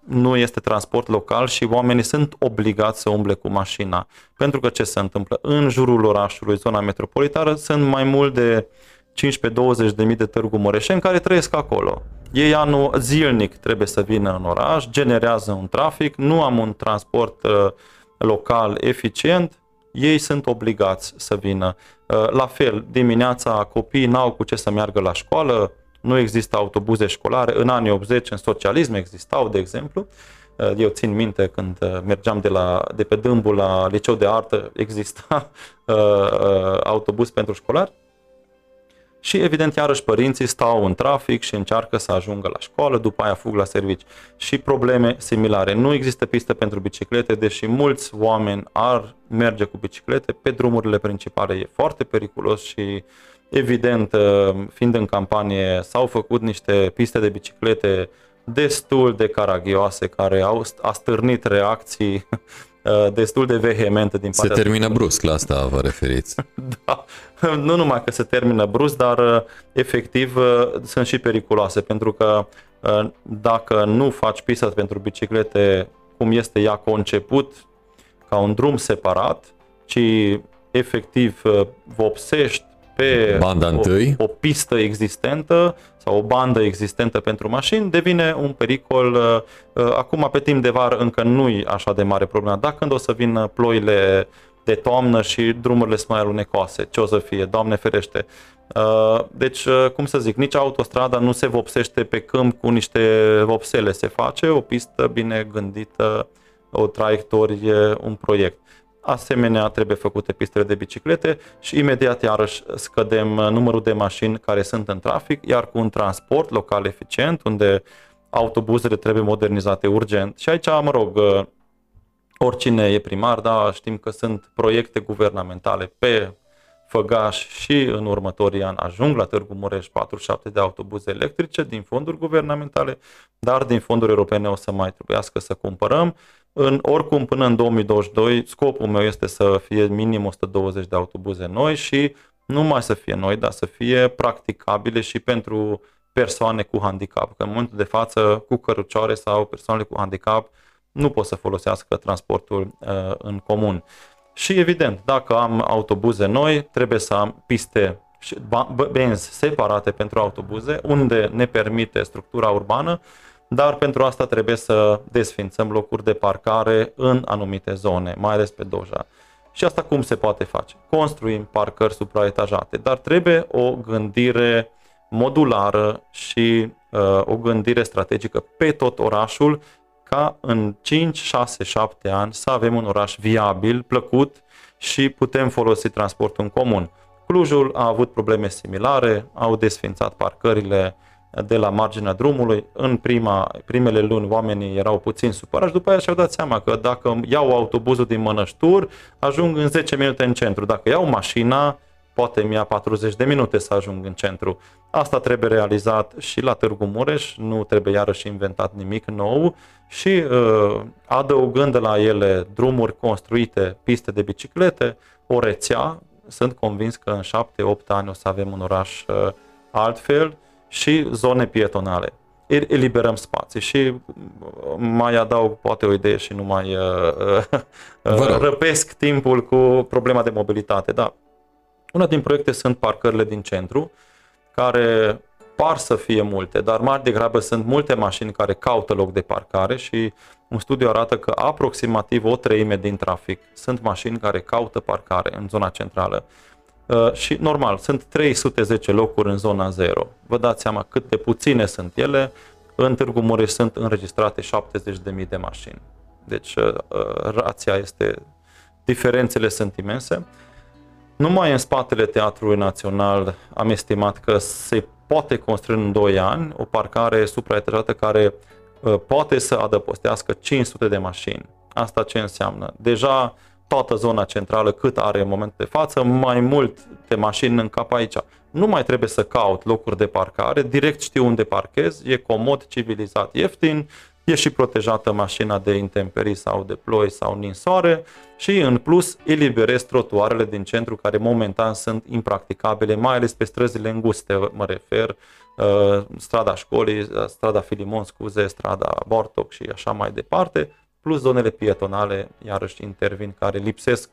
nu este transport local și oamenii sunt obligați să umble cu mașina. Pentru că ce se întâmplă? În jurul orașului, zona metropolitară, sunt mai mult de 15-20 de mii de târgu mureșeni care trăiesc acolo. Ei anul zilnic trebuie să vină în oraș, generează un trafic, nu am un transport uh, local eficient, ei sunt obligați să vină. Uh, la fel, dimineața copiii n-au cu ce să meargă la școală, nu există autobuze școlare. În anii 80, în socialism existau, de exemplu. Uh, eu țin minte când uh, mergeam de, la, de pe Dâmbu la liceu de artă, exista uh, uh, autobuz pentru școlari și evident iarăși părinții stau în trafic și încearcă să ajungă la școală, după aia fug la servici. Și probleme similare. Nu există piste pentru biciclete, deși mulți oameni ar merge cu biciclete pe drumurile principale. E foarte periculos și Evident, uh, fiind în campanie, s-au făcut niște piste de biciclete destul de caragioase, care au a stârnit reacții uh, destul de vehemente din partea... Se termină brusc, la asta vă referiți. da, nu numai că se termină brusc, dar uh, efectiv sunt și periculoase, pentru că dacă nu faci pista pentru biciclete cum este ea conceput, ca un drum separat, ci efectiv vopsești, pe Banda o, întâi. o pistă existentă sau o bandă existentă pentru mașini, devine un pericol. Uh, uh, acum, pe timp de vară, încă nu e așa de mare problema. Dacă când o să vină ploile de toamnă și drumurile sunt mai alunecoase, ce o să fie, Doamne ferește. Uh, deci, cum să zic, nici autostrada nu se vopsește pe câmp cu niște vopsele, se face o pistă bine gândită, o traiectorie, un proiect. Asemenea, trebuie făcute pistele de biciclete și imediat iarăși scădem numărul de mașini care sunt în trafic, iar cu un transport local eficient, unde autobuzele trebuie modernizate urgent. Și aici, mă rog, oricine e primar, da, știm că sunt proiecte guvernamentale pe Făgaș și în următorii ani ajung la Târgu Mureș 47 de autobuze electrice din fonduri guvernamentale, dar din fonduri europene o să mai trebuiască să cumpărăm. În, oricum, până în 2022, scopul meu este să fie minim 120 de autobuze noi și nu mai să fie noi, dar să fie practicabile și pentru persoane cu handicap. Că în momentul de față, cu cărucioare sau persoanele cu handicap, nu pot să folosească transportul uh, în comun. Și evident, dacă am autobuze noi, trebuie să am piste benzi separate pentru autobuze, unde ne permite structura urbană, dar pentru asta trebuie să desfințăm locuri de parcare în anumite zone, mai ales pe Doja. Și asta cum se poate face? Construim parcări supraetajate, dar trebuie o gândire modulară și uh, o gândire strategică pe tot orașul ca în 5, 6, 7 ani să avem un oraș viabil, plăcut și putem folosi transportul în comun. Clujul a avut probleme similare, au desfințat parcările de la marginea drumului. În prima, primele luni oamenii erau puțin supărați, după aia și-au dat seama că dacă iau autobuzul din Mănăștur, ajung în 10 minute în centru. Dacă iau mașina, poate mi-a 40 de minute să ajung în centru. Asta trebuie realizat și la Târgu Mureș, nu trebuie iarăși inventat nimic nou și uh, adăugând la ele drumuri construite, piste de biciclete, o rețea, sunt convins că în 7-8 ani o să avem un oraș uh, altfel și zone pietonale. Eliberăm spații și uh, mai adaug poate o idee și nu mai uh, uh, răpesc timpul cu problema de mobilitate. Da. Una din proiecte sunt parcările din centru, care par să fie multe, dar mai degrabă sunt multe mașini care caută loc de parcare și un studiu arată că aproximativ o treime din trafic sunt mașini care caută parcare în zona centrală. Uh, și normal, sunt 310 locuri în zona 0. Vă dați seama cât de puține sunt ele. În Târgu Mureș sunt înregistrate 70.000 de mașini. Deci uh, uh, rația este, diferențele sunt imense. Numai în spatele Teatrului Național am estimat că se poate construi în 2 ani o parcare supraetajată care poate să adăpostească 500 de mașini. Asta ce înseamnă? Deja toată zona centrală cât are în momentul de față, mai mult de mașini în cap aici. Nu mai trebuie să caut locuri de parcare, direct știu unde parchez, e comod, civilizat, ieftin, e și protejată mașina de intemperii sau de ploi sau ninsoare și în plus eliberez trotuarele din centru care momentan sunt impracticabile, mai ales pe străzile înguste mă refer, uh, strada școlii, uh, strada Filimon, scuze, strada Bortoc și așa mai departe, plus zonele pietonale, iarăși intervin, care lipsesc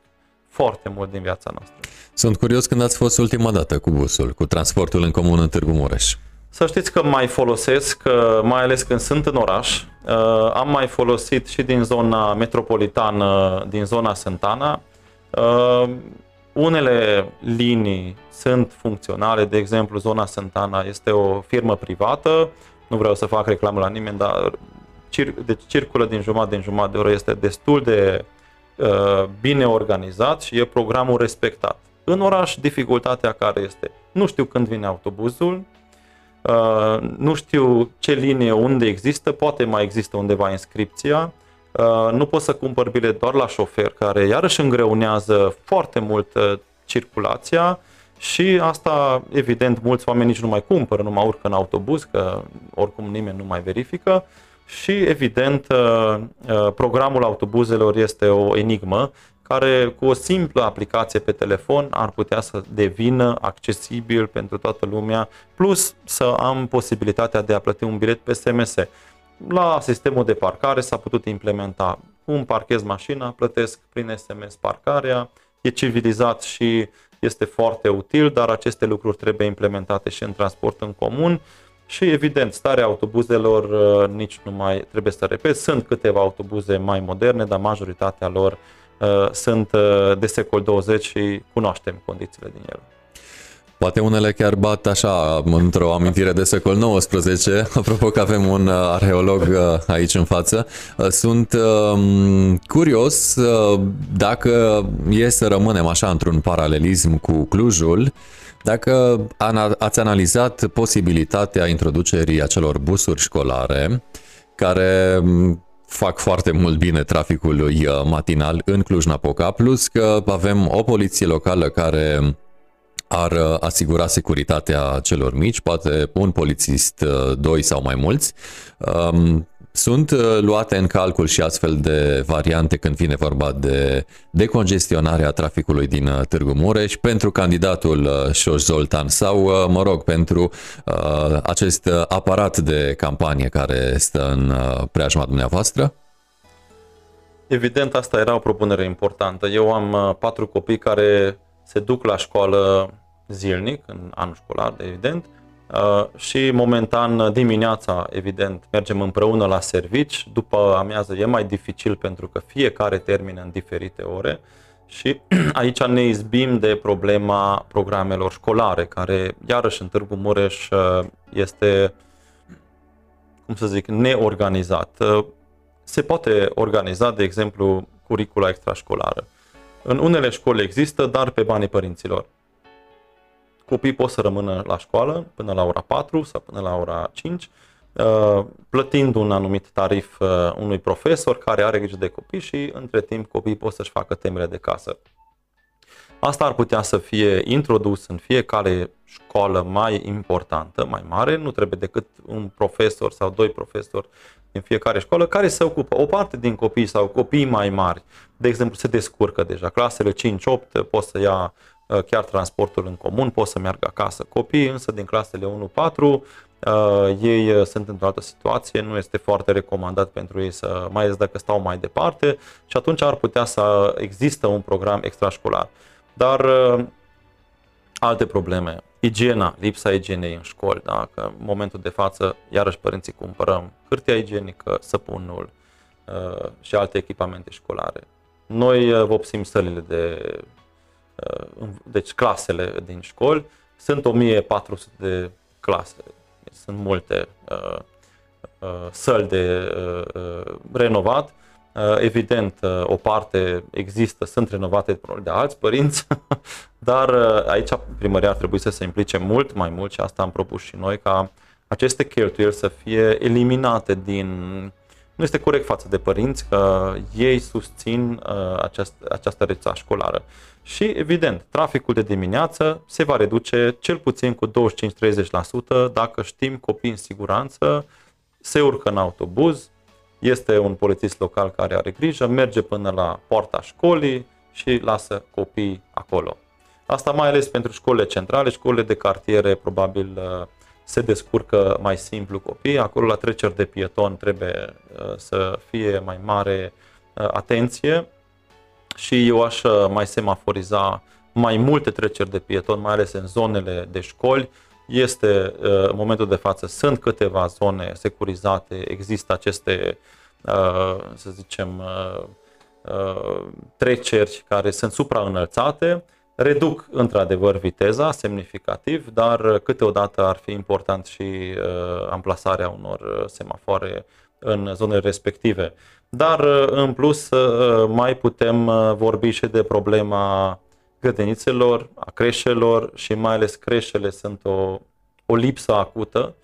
foarte mult din viața noastră. Sunt curios când ați fost ultima dată cu busul, cu transportul în comun în Târgu Mureș. Să știți că mai folosesc, uh, mai ales când sunt în oraș. Uh, am mai folosit și din zona metropolitană, din zona Santana. Uh, unele linii sunt funcționale, de exemplu, zona Santana este o firmă privată, nu vreau să fac reclamă la nimeni, dar cir- deci circulă din jumătate în jumătate de oră, este destul de uh, bine organizat și e programul respectat. În oraș, dificultatea care este? Nu știu când vine autobuzul, uh, nu știu ce linie unde există, poate mai există undeva inscripția, uh, nu pot să cumpăr bilet doar la șofer, care iarăși îngreunează foarte mult uh, circulația Și asta, evident, mulți oameni nici nu mai cumpără, nu mai urcă în autobuz, că oricum nimeni nu mai verifică. Și, evident, uh, uh, programul autobuzelor este o enigmă care cu o simplă aplicație pe telefon ar putea să devină accesibil pentru toată lumea, plus să am posibilitatea de a plăti un bilet pe SMS. La sistemul de parcare s-a putut implementa cum parchez mașina, plătesc prin SMS parcarea, e civilizat și este foarte util, dar aceste lucruri trebuie implementate și în transport în comun. Și evident, starea autobuzelor uh, nici nu mai trebuie să repet. Sunt câteva autobuze mai moderne, dar majoritatea lor uh, sunt uh, de secol 20 și cunoaștem condițiile din ele. Poate unele chiar bat așa într-o amintire de secol XIX, apropo că avem un uh, arheolog uh, aici în față. Uh, sunt curios dacă e să rămânem așa într-un paralelism cu Clujul, dacă ați analizat posibilitatea introducerii acelor busuri școlare care fac foarte mult bine traficului matinal în Cluj-Napoca, plus că avem o poliție locală care ar uh, asigura securitatea celor mici, poate un polițist, uh, doi sau mai mulți. Um, sunt uh, luate în calcul și astfel de variante când vine vorba de decongestionarea traficului din Târgu Mureș pentru candidatul Șoș Zoltan sau, mă rog, pentru acest aparat de campanie care stă în preajma dumneavoastră? Evident, asta era o propunere importantă. Eu am patru copii care se duc la școală zilnic, în anul școlar, evident, uh, și momentan dimineața, evident, mergem împreună la servici, după amiază e mai dificil pentru că fiecare termină în diferite ore și aici ne izbim de problema programelor școlare, care iarăși în Târgu Mureș uh, este, cum să zic, neorganizat. Uh, se poate organiza, de exemplu, curicula extrașcolară. În unele școli există, dar pe banii părinților. Copiii pot să rămână la școală până la ora 4 sau până la ora 5, uh, plătind un anumit tarif uh, unui profesor care are grijă de copii și între timp copiii pot să-și facă temele de casă. Asta ar putea să fie introdus în fiecare școală mai importantă, mai mare, nu trebuie decât un profesor sau doi profesori în fiecare școală care se ocupă. O parte din copii sau copii mai mari, de exemplu, se descurcă deja. Clasele 5-8 pot să ia uh, chiar transportul în comun, pot să meargă acasă. Copiii însă din clasele 1-4 uh, ei uh, sunt într-o altă situație, nu este foarte recomandat pentru ei să, mai ales dacă stau mai departe și atunci ar putea să există un program extrașcolar. Dar uh, alte probleme, igiena, lipsa igienei în școli, da? că în momentul de față, iarăși părinții cumpărăm hârtia igienică, săpunul uh, și alte echipamente școlare. Noi uh, vopsim sălile de, uh, deci clasele din școli, sunt 1400 de clase, sunt multe uh, uh, săli de uh, uh, renovat, Uh, evident, uh, o parte există, sunt renovate de alți părinți, dar uh, aici primăria ar trebui să se implice mult mai mult și asta am propus și noi ca aceste cheltuieli să fie eliminate din... Nu este corect față de părinți că ei susțin aceast, această rețea școlară. Și, evident, traficul de dimineață se va reduce cel puțin cu 25-30% dacă știm copii în siguranță, se urcă în autobuz, este un polițist local care are grijă, merge până la poarta școlii și lasă copii acolo. Asta mai ales pentru școlile centrale, școlile de cartiere probabil uh, se descurcă mai simplu copii. Acolo la treceri de pieton trebuie uh, să fie mai mare uh, atenție și eu aș mai semaforiza mai multe treceri de pieton, mai ales în zonele de școli, este, uh, în momentul de față, sunt câteva zone securizate, există aceste, uh, să zicem, uh, treceri care sunt supraînălțate, reduc într-adevăr viteza semnificativ, dar câteodată ar fi important și amplasarea unor semafoare în zonele respective. Dar în plus mai putem vorbi și de problema grădinițelor, a creșelor și mai ales creșele sunt o, o lipsă acută.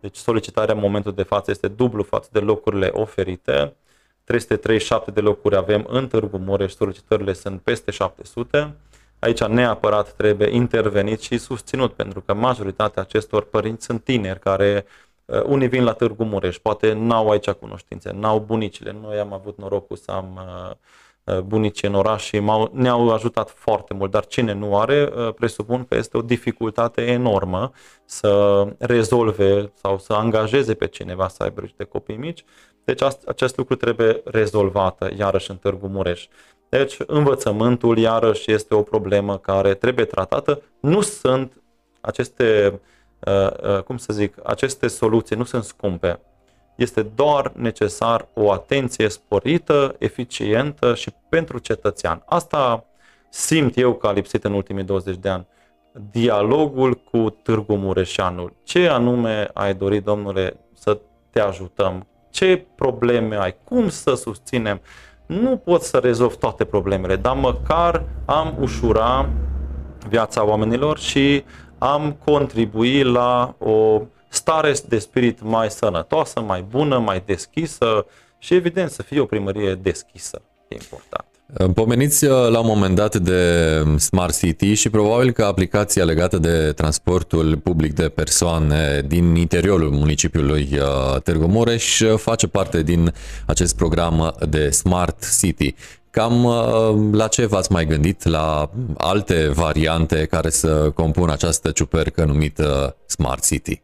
Deci solicitarea în momentul de față este dublu față de locurile oferite. 337 de locuri avem în Târgu Mureș, solicitările sunt peste 700. aici neapărat trebuie intervenit și susținut, pentru că majoritatea acestor părinți sunt tineri care uh, unii vin la Târgu Mureș, poate n-au aici cunoștințe, n-au bunicile. Noi am avut norocul să am uh, Uh, bunicii în oraș și ne-au ajutat foarte mult, dar cine nu are, uh, presupun că este o dificultate enormă să rezolve sau să angajeze pe cineva să aibă niște copii mici. Deci acest lucru trebuie rezolvată iarăși în Târgu Mureș. Deci învățământul iarăși este o problemă care trebuie tratată. Nu sunt aceste, uh, cum să zic, aceste soluții nu sunt scumpe este doar necesar o atenție sporită, eficientă și pentru cetățean. Asta simt eu că a lipsit în ultimii 20 de ani. Dialogul cu Târgu Mureșanul. Ce anume ai dorit, domnule, să te ajutăm? Ce probleme ai? Cum să susținem? Nu pot să rezolv toate problemele, dar măcar am ușura viața oamenilor și am contribui la o stare de spirit mai sănătoasă, mai bună, mai deschisă și evident să fie o primărie deschisă. E important. Pomeniți uh, la un moment dat de Smart City și probabil că aplicația legată de transportul public de persoane din interiorul municipiului uh, Târgu Mureș uh, face parte din acest program de Smart City. Cam la ce v-ați mai gândit? La alte variante care să compună această ciupercă numită Smart City?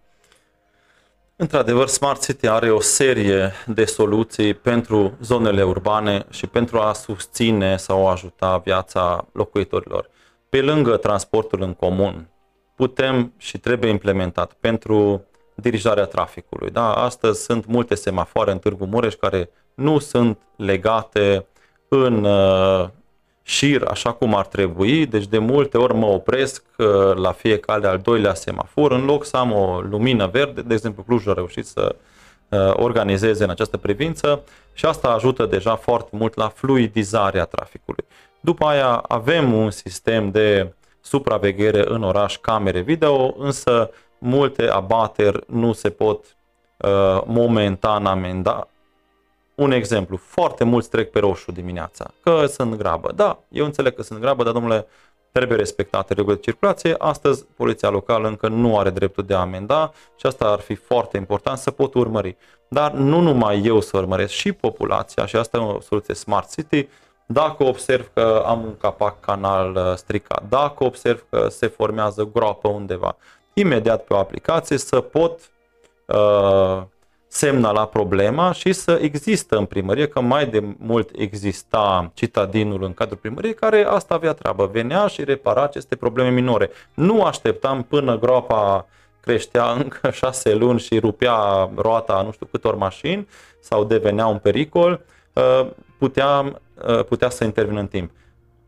Într-adevăr, Smart City are o serie de soluții pentru zonele urbane și pentru a susține sau ajuta viața locuitorilor. Pe lângă transportul în comun, putem și trebuie implementat pentru dirijarea traficului. Da? Astăzi sunt multe semafoare în Târgu Mureș care nu sunt legate în uh, șir așa cum ar trebui, deci de multe ori mă opresc uh, la fiecare al doilea semafor, în loc să am o lumină verde, de exemplu Clujul a reușit să uh, organizeze în această privință și asta ajută deja foarte mult la fluidizarea traficului. După aia avem un sistem de supraveghere în oraș, camere video, însă multe abateri nu se pot uh, momentan amenda, un exemplu, foarte mulți trec pe roșu dimineața, că sunt grabă. Da, eu înțeleg că sunt grabă, dar domnule, trebuie respectate regulile de circulație. Astăzi, poliția locală încă nu are dreptul de a amenda și asta ar fi foarte important să pot urmări. Dar nu numai eu să urmăresc, și populația, și asta e o soluție Smart City, dacă observ că am un capac canal uh, stricat, dacă observ că se formează groapă undeva, imediat pe o aplicație să pot uh, semnala problema și să există în primărie, că mai de mult exista citadinul în cadrul primăriei care asta avea treabă, venea și repara aceste probleme minore. Nu așteptam până groapa creștea încă șase luni și rupea roata nu știu câtor mașini sau devenea un pericol, uh, putea, uh, putea să intervină în timp.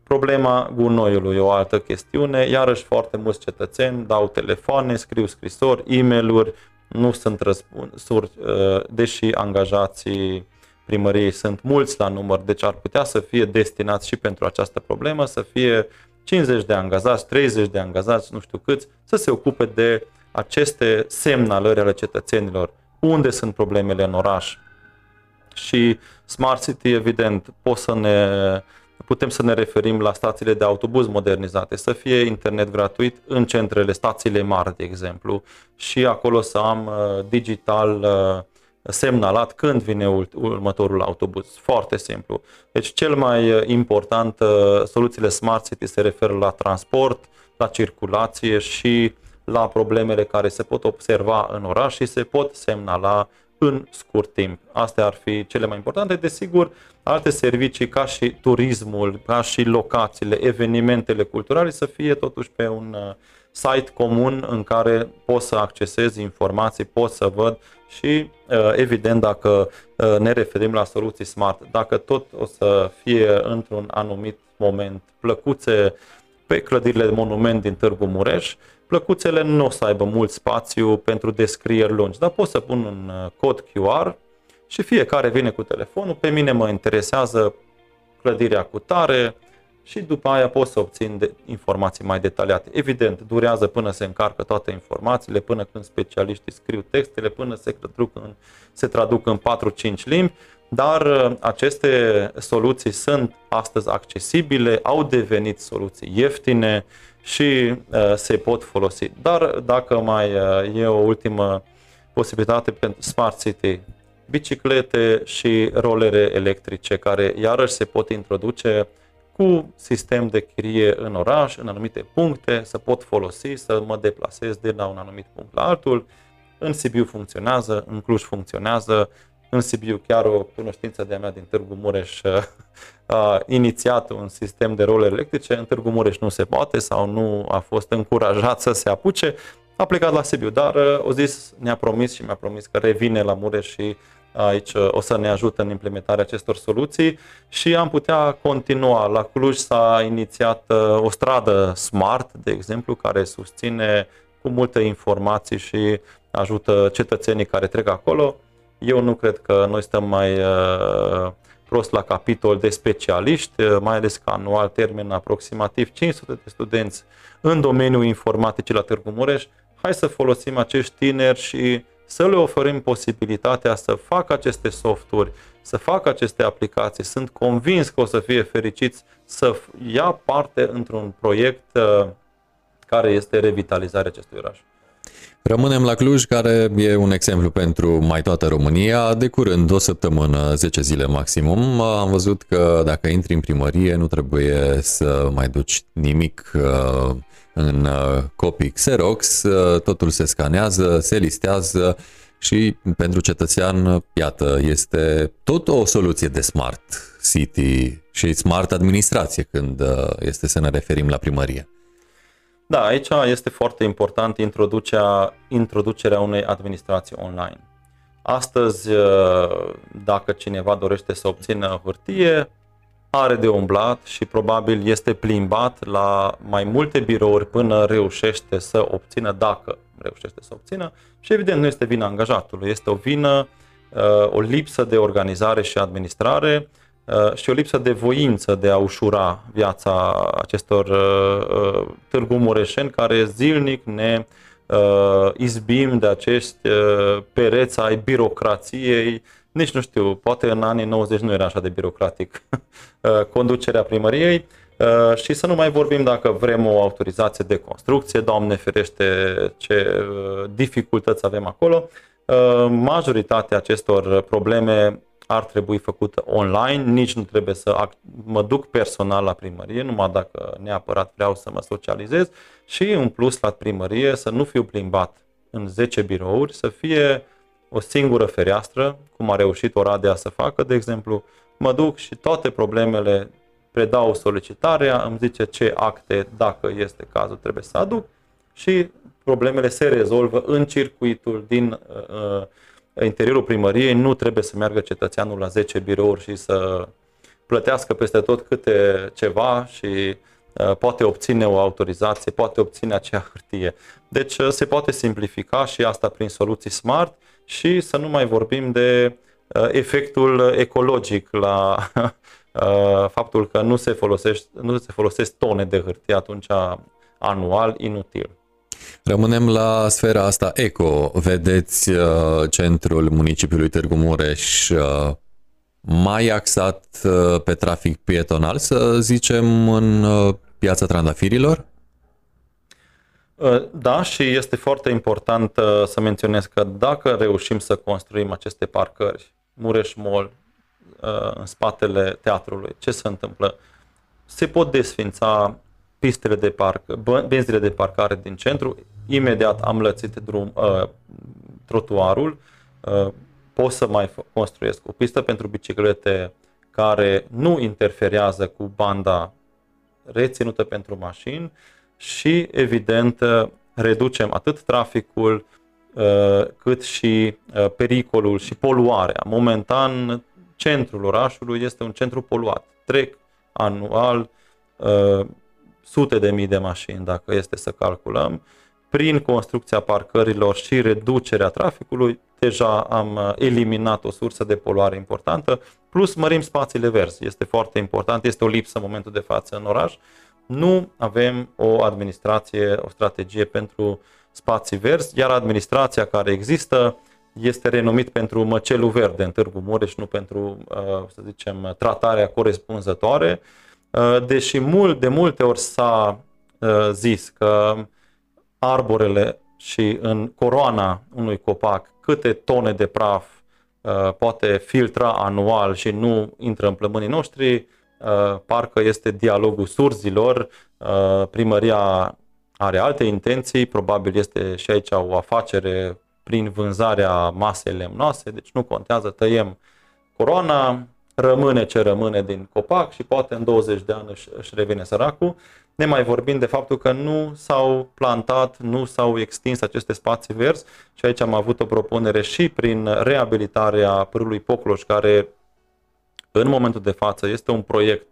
Problema gunoiului e o altă chestiune, iarăși foarte mulți cetățeni dau telefoane, scriu scrisori, e-mail-uri, nu sunt răspunsuri, uh, deși angajații primăriei sunt mulți la număr, deci ar putea să fie destinați și pentru această problemă, să fie 50 de angajați, 30 de angajați, nu știu câți, să se ocupe de aceste semnalări ale cetățenilor, unde sunt problemele în oraș. Și Smart City, evident, pot să ne putem să ne referim la stațiile de autobuz modernizate, să fie internet gratuit în centrele, stațiile mari, de exemplu, și acolo să am uh, digital uh, semnalat când vine următorul autobuz. Foarte simplu. Deci cel mai uh, important, soluțiile Smart City se referă la transport, la circulație și la problemele care se pot observa în oraș și se pot semnala în scurt timp. Astea ar fi cele mai importante. Desigur, alte servicii ca și turismul, ca și locațiile, evenimentele culturale să fie totuși pe un uh, site comun în care pot să accesez informații, pot să văd și uh, evident dacă uh, ne referim la soluții smart, dacă tot o să fie într-un anumit moment plăcuțe pe clădirile de monument din Târgu Mureș, Plăcuțele nu o să aibă mult spațiu pentru descrieri lungi, dar pot să pun un uh, cod QR și fiecare vine cu telefonul. Pe mine mă interesează clădirea cu tare și după aia pot să obțin de informații mai detaliate. Evident, durează până se încarcă toate informațiile, până când specialiștii scriu textele, până se traduc în, se traduc în 4-5 limbi, dar uh, aceste soluții sunt astăzi accesibile, au devenit soluții ieftine și uh, se pot folosi. Dar dacă mai uh, e o ultimă posibilitate pentru Smart City, biciclete și rolere electrice care iarăși se pot introduce cu sistem de chirie în oraș, în anumite puncte, să pot folosi, să mă deplasez de la un anumit punct la altul. În Sibiu funcționează, în Cluj funcționează, în Sibiu chiar o cunoștință de-a mea din Târgu Mureș a inițiat un sistem de role electrice, în Târgu Mureș nu se poate sau nu a fost încurajat să se apuce, a plecat la Sibiu, dar o zis, ne-a promis și mi-a promis că revine la Mureș și aici o să ne ajute în implementarea acestor soluții și am putea continua. La Cluj s-a inițiat o stradă smart, de exemplu, care susține cu multe informații și ajută cetățenii care trec acolo. Eu nu cred că noi stăm mai uh, prost la capitol de specialiști, uh, mai ales că anual termen aproximativ 500 de studenți în domeniul informaticii la Târgu Mureș. Hai să folosim acești tineri și să le oferim posibilitatea să facă aceste softuri, să facă aceste aplicații. Sunt convins că o să fie fericiți să ia parte într-un proiect uh, care este revitalizarea acestui oraș. Rămânem la Cluj, care e un exemplu pentru mai toată România. De curând, o săptămână, 10 zile maximum, am văzut că dacă intri în primărie, nu trebuie să mai duci nimic uh, în uh, copii Xerox, uh, totul se scanează, se listează și pentru cetățean, iată, este tot o soluție de smart city și smart administrație când este să ne referim la primărie. Da, aici este foarte important introducerea, introducerea unei administrații online. Astăzi, uh, dacă cineva dorește să obțină hârtie, are de umblat și probabil este plimbat la mai multe birouri până reușește să obțină, dacă reușește să obțină. Și evident nu este vina angajatului, este o vină, uh, o lipsă de organizare și administrare Uh, și o lipsă de voință de a ușura viața acestor uh, uh, târgu mureșeni care zilnic ne izbim de acești pereți ai birocrației, nici nu știu, poate în anii 90 nu era așa de birocratic conducerea primăriei. Și să nu mai vorbim dacă vrem o autorizație de construcție, Doamne ferește ce dificultăți avem acolo. Majoritatea acestor probleme ar trebui făcută online, nici nu trebuie să mă duc personal la primărie, numai dacă neapărat vreau să mă socializez și în plus la primărie să nu fiu plimbat în 10 birouri, să fie o singură fereastră, cum a reușit Oradea să facă, de exemplu, mă duc și toate problemele predau solicitarea, îmi zice ce acte, dacă este cazul, trebuie să aduc și problemele se rezolvă în circuitul din uh, uh interiorul primăriei nu trebuie să meargă cetățeanul la 10 birouri și să plătească peste tot câte ceva și uh, poate obține o autorizație, poate obține acea hârtie. Deci uh, se poate simplifica și asta prin soluții smart și să nu mai vorbim de uh, efectul ecologic la faptul că nu se, folosește, nu se folosesc tone de hârtie atunci anual inutil. Rămânem la sfera asta eco. Vedeți uh, centrul municipiului Târgu Mureș uh, mai axat uh, pe trafic pietonal, să zicem, în uh, piața trandafirilor? Uh, da, și este foarte important uh, să menționez că dacă reușim să construim aceste parcări, Mureș Mall, uh, în spatele teatrului, ce se întâmplă? Se pot desfința pistele de parc, benzile de parcare din centru, imediat am lățit drum, uh, trotuarul, uh, pot să mai construiesc o pistă pentru biciclete care nu interferează cu banda reținută pentru mașini și, evident, uh, reducem atât traficul uh, cât și uh, pericolul și poluarea. Momentan, centrul orașului este un centru poluat. Trec anual uh, sute de mii de mașini, dacă este să calculăm. Prin construcția parcărilor și reducerea traficului, deja am uh, eliminat o sursă de poluare importantă, plus mărim spațiile verzi. Este foarte important, este o lipsă în momentul de față în oraș. Nu avem o administrație, o strategie pentru spații verzi, iar administrația care există este renumit pentru măcelul verde în Târgu Mureș, nu pentru, să zicem, tratarea corespunzătoare, deși mult, de multe ori s-a zis că arborele și în coroana unui copac câte tone de praf uh, poate filtra anual și nu intră în plămânii noștri, uh, parcă este dialogul surzilor, uh, primăria are alte intenții, probabil este și aici o afacere prin vânzarea masei lemnoase, deci nu contează, tăiem coroana, rămâne ce rămâne din copac și poate în 20 de ani își, își revine săracul. Ne mai vorbim de faptul că nu s-au plantat, nu s-au extins aceste spații verzi și aici am avut o propunere și prin reabilitarea pârâului Pocloș, care în momentul de față este un proiect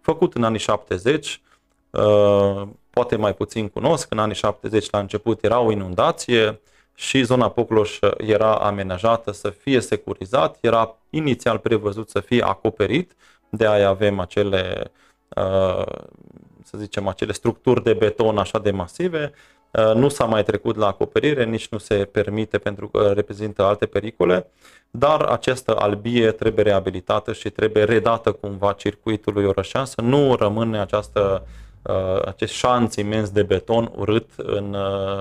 făcut în anii 70, uh, poate mai puțin cunosc, în anii 70 la început era o inundație, și zona Pocloș era amenajată să fie securizat, era inițial prevăzut să fie acoperit, de aia avem acele, uh, să zicem, acele structuri de beton așa de masive, uh, nu s-a mai trecut la acoperire, nici nu se permite pentru că reprezintă alte pericole, dar această albie trebuie reabilitată și trebuie redată cumva circuitului orășean, să nu rămâne această uh, acest șanț imens de beton urât în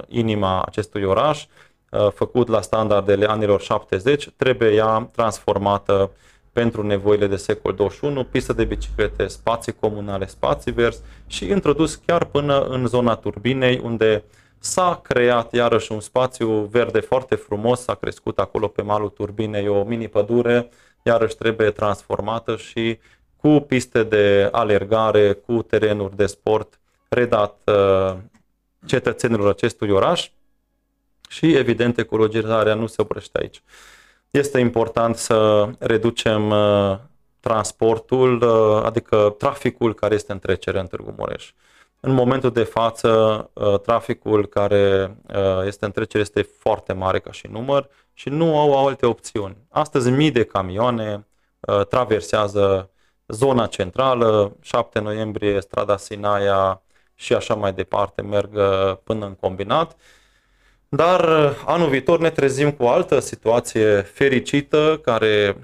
inima acestui oraș, Uh, făcut la standardele anilor 70, trebuie ea transformată pentru nevoile de secol 21, pistă de biciclete, spații comunale, spații verzi și introdus chiar până în zona turbinei, unde s-a creat iarăși un spațiu verde foarte frumos, s-a crescut acolo pe malul turbinei o mini pădure, iarăși trebuie transformată și cu piste de alergare, cu terenuri de sport, redat uh, cetățenilor acestui oraș și, evident, ecologizarea nu se oprește aici. Este important să reducem uh, transportul, uh, adică traficul care este în trecere în Târgu Mureș. În momentul de față, uh, traficul care este în trecere este foarte mare ca și număr și nu au alte opțiuni. Astăzi mii de camioane traversează zona centrală, 7 noiembrie, strada Sinaia și așa mai departe merg până în combinat dar uh, anul viitor ne trezim cu o altă situație fericită care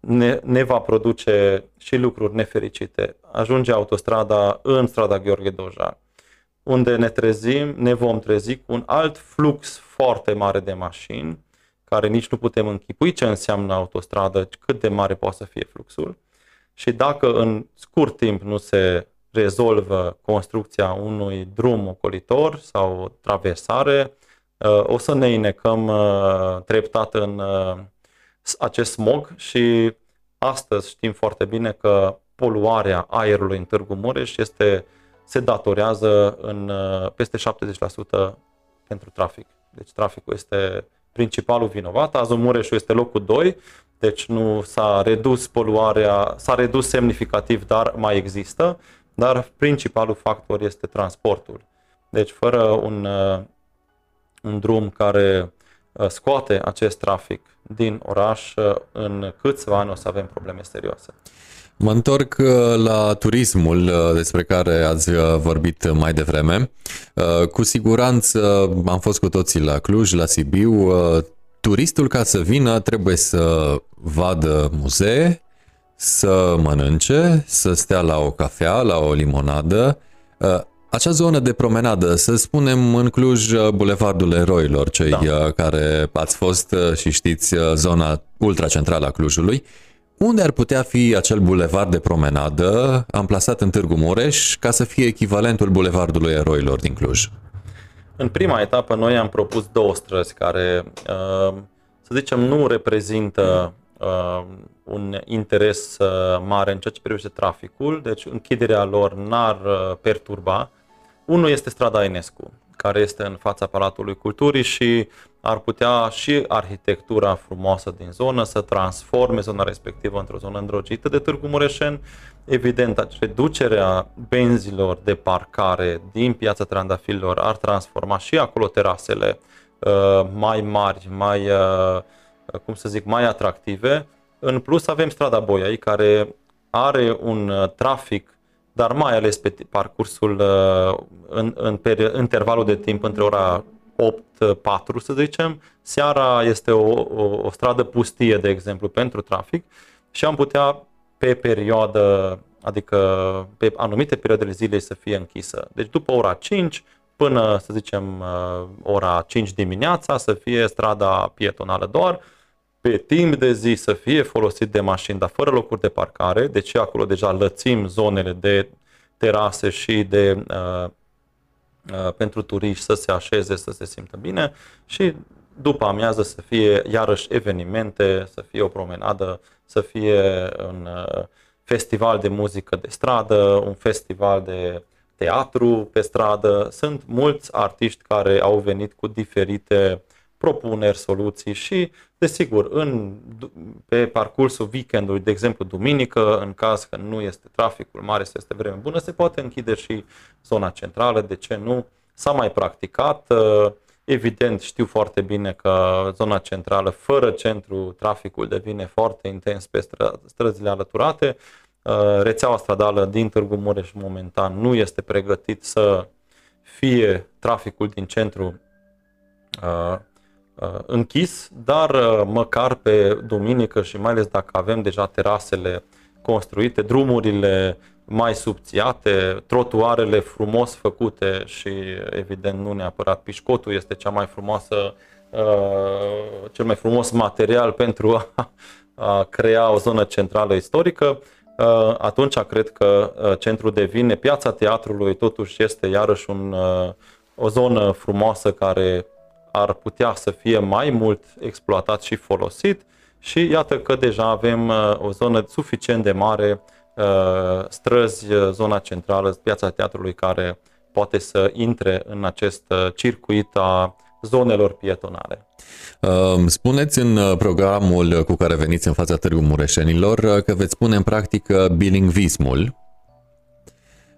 ne, ne va produce și lucruri nefericite. Ajunge autostrada în strada Gheorghe Doja, unde ne trezim, ne vom trezi cu un alt flux foarte mare de mașini, care nici nu putem închipui ce înseamnă autostradă, cât de mare poate să fie fluxul. Și dacă în scurt timp nu se rezolvă construcția unui drum ocolitor sau o traversare, o să ne inecăm uh, treptat în uh, acest smog și astăzi știm foarte bine că poluarea aerului în Târgu Mureș este, se datorează în uh, peste 70% pentru trafic. Deci traficul este principalul vinovat. Azi Mureșul este locul 2, deci nu s-a redus poluarea, s-a redus semnificativ, dar mai există, dar principalul factor este transportul. Deci fără un un drum care uh, scoate acest trafic din oraș, uh, în câțiva ani o să avem probleme serioase. Mă întorc uh, la turismul despre care ați vorbit mai devreme. Cu siguranță am fost cu toții la Cluj, la Sibiu. Turistul ca să vină trebuie să vadă muzee, să mănânce, să stea la o cafea, la o limonadă. Acea zonă de promenadă, să spunem în Cluj, Bulevardul Eroilor, cei da. Uh, care ați fost uh, și știți uh, zona ultracentrală a Clujului, unde ar putea fi acel bulevard de promenadă amplasat în Târgu Mureș ca să fie echivalentul Bulevardului Eroilor din Cluj? În prima etapă noi am propus două străzi care, să zicem, nu reprezintă un interes mare în ceea ce privește traficul, deci închiderea lor n-ar perturba unul este strada Enescu, care este în fața Palatului Culturii și ar putea și arhitectura frumoasă din zonă să transforme zona respectivă într-o zonă îndrăgită de Târgu Mureșen. Evident, reducerea benzilor de parcare din piața Trandafilor ar transforma și acolo terasele uh, mai mari, mai, uh, cum să zic, mai atractive. În plus avem strada Boiai, care are un uh, trafic dar mai ales pe parcursul, uh, în, în peri- intervalul de timp între ora 8-4 să zicem, seara este o, o, o stradă pustie, de exemplu, pentru trafic și am putea pe perioadă, adică pe anumite perioade zilei să fie închisă. Deci după ora 5 până, să zicem, uh, ora 5 dimineața să fie strada pietonală doar, pe timp de zi să fie folosit de mașini, dar fără locuri de parcare, deci acolo deja lățim zonele de terase și de uh, uh, pentru turiști să se așeze, să se simtă bine și după amiază să fie iarăși evenimente, să fie o promenadă, să fie un uh, festival de muzică de stradă, un festival de teatru pe stradă. Sunt mulți artiști care au venit cu diferite propuneri, soluții și, desigur, în, pe parcursul weekendului, de exemplu, duminică, în caz că nu este traficul mare, să este vreme bună, se poate închide și zona centrală, de ce nu? S-a mai practicat, uh, evident știu foarte bine că zona centrală, fără centru, traficul devine foarte intens pe străzile alăturate, Uh, rețeaua stradală din Târgu Mureș momentan nu este pregătit să fie traficul din centru uh, uh, închis, dar măcar pe duminică și mai ales dacă avem deja terasele construite, drumurile mai subțiate, trotuarele frumos făcute și evident nu neapărat pișcotul este cea mai frumoasă, cel mai frumos material pentru a, a crea o zonă centrală istorică. Uh, atunci cred că uh, centrul devine, piața teatrului totuși este iarăși un, uh, o zonă frumoasă care ar putea să fie mai mult exploatat și folosit și iată că deja avem o zonă suficient de mare, străzi, zona centrală, piața teatrului care poate să intre în acest circuit a zonelor pietonale. Spuneți în uh, programul cu care veniți în fața Târgu Mureșenilor uh, că veți pune în practică bilingvismul.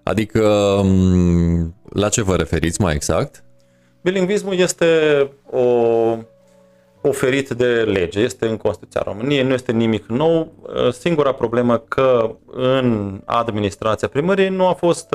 Adică um, la ce vă referiți mai exact? Bilingvismul este o oferit de lege, este în Constituția României, nu este nimic nou. Uh, singura problemă că în administrația primăriei nu a fost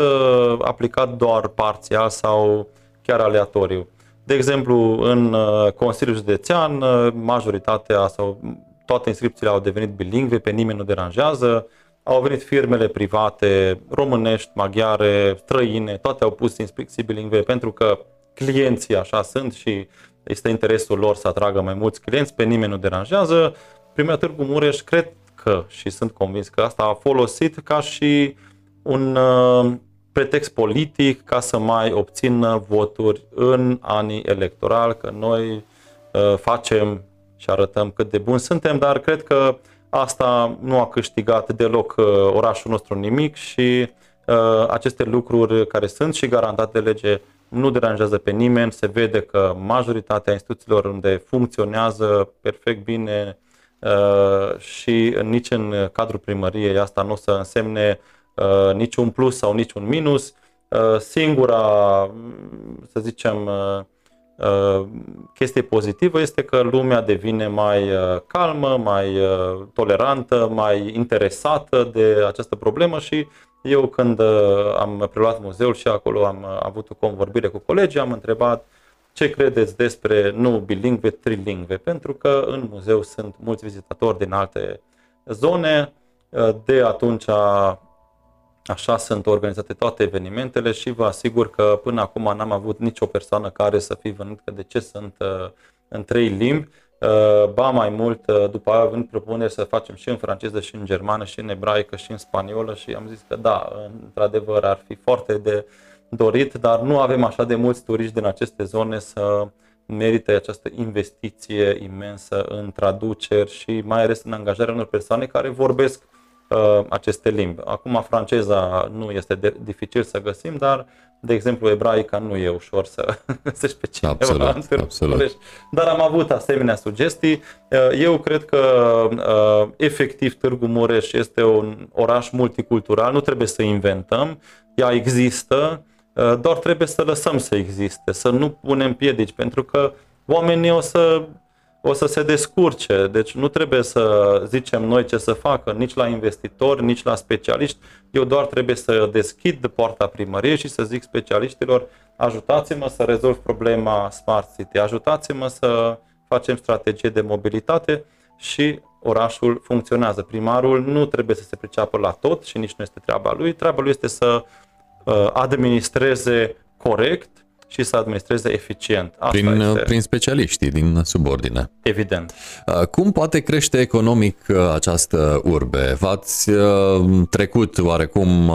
aplicat doar parțial sau chiar aleatoriu. De exemplu, în uh, Consiliul Județean, uh, majoritatea sau toate inscripțiile au devenit bilingve, pe nimeni nu deranjează, au venit firmele private, românești, maghiare, străine, toate au pus inscripții bilingve pentru că clienții așa sunt și este interesul lor să atragă mai mulți clienți, pe nimeni nu deranjează. Primea Târgu Mureș cred că și sunt convins că asta a folosit ca și un uh, pretext politic ca să mai obțină voturi în anii electorali, că noi uh, facem și arătăm cât de buni suntem, dar cred că asta nu a câștigat deloc uh, orașul nostru nimic și uh, aceste lucruri care sunt și garantate de lege nu deranjează pe nimeni, se vede că majoritatea instituțiilor unde funcționează perfect bine și nici în cadrul primăriei asta nu o să însemne Uh, niciun plus sau niciun minus. Uh, singura, să zicem, uh, chestie pozitivă este că lumea devine mai calmă, mai tolerantă, mai interesată de această problemă și eu când am preluat muzeul și acolo am avut o convorbire cu colegii, am întrebat ce credeți despre nu bilingve, trilingve, pentru că în muzeu sunt mulți vizitatori din alte zone, de atunci Așa sunt organizate toate evenimentele și vă asigur că până acum n-am avut nicio persoană care să fi venit că de ce sunt uh, în trei limbi. Uh, ba mai mult, uh, după aia venit propuneri să facem și în franceză, și în germană, și în ebraică, și în spaniolă și am zis că da, într-adevăr ar fi foarte de dorit, dar nu avem așa de mulți turiști din aceste zone să merită această investiție imensă în traduceri și mai ales în angajarea unor persoane care vorbesc uh, aceste limbi. Acum franceza nu este de, dificil să găsim, dar de exemplu ebraica nu e ușor să găsești pe cineva absolut, în absolut. Dar am avut asemenea sugestii. Uh, eu cred că uh, efectiv Târgu Mureș este un oraș multicultural, nu trebuie să inventăm, ea există, uh, doar trebuie să lăsăm să existe, să nu punem piedici, pentru că oamenii o să o să se descurce. Deci nu trebuie să zicem noi ce să facă, nici la investitori, nici la specialiști. Eu doar trebuie să deschid poarta primăriei și să zic specialiștilor, ajutați-mă să rezolv problema Smart City, ajutați-mă să facem strategie de mobilitate și orașul funcționează. Primarul nu trebuie să se priceapă la tot și nici nu este treaba lui. Treaba lui este să uh, administreze corect și să administreze eficient. Asta prin, este... prin specialiștii din subordine. Evident. Uh, cum poate crește economic uh, această urbe? V-ați trecut oarecum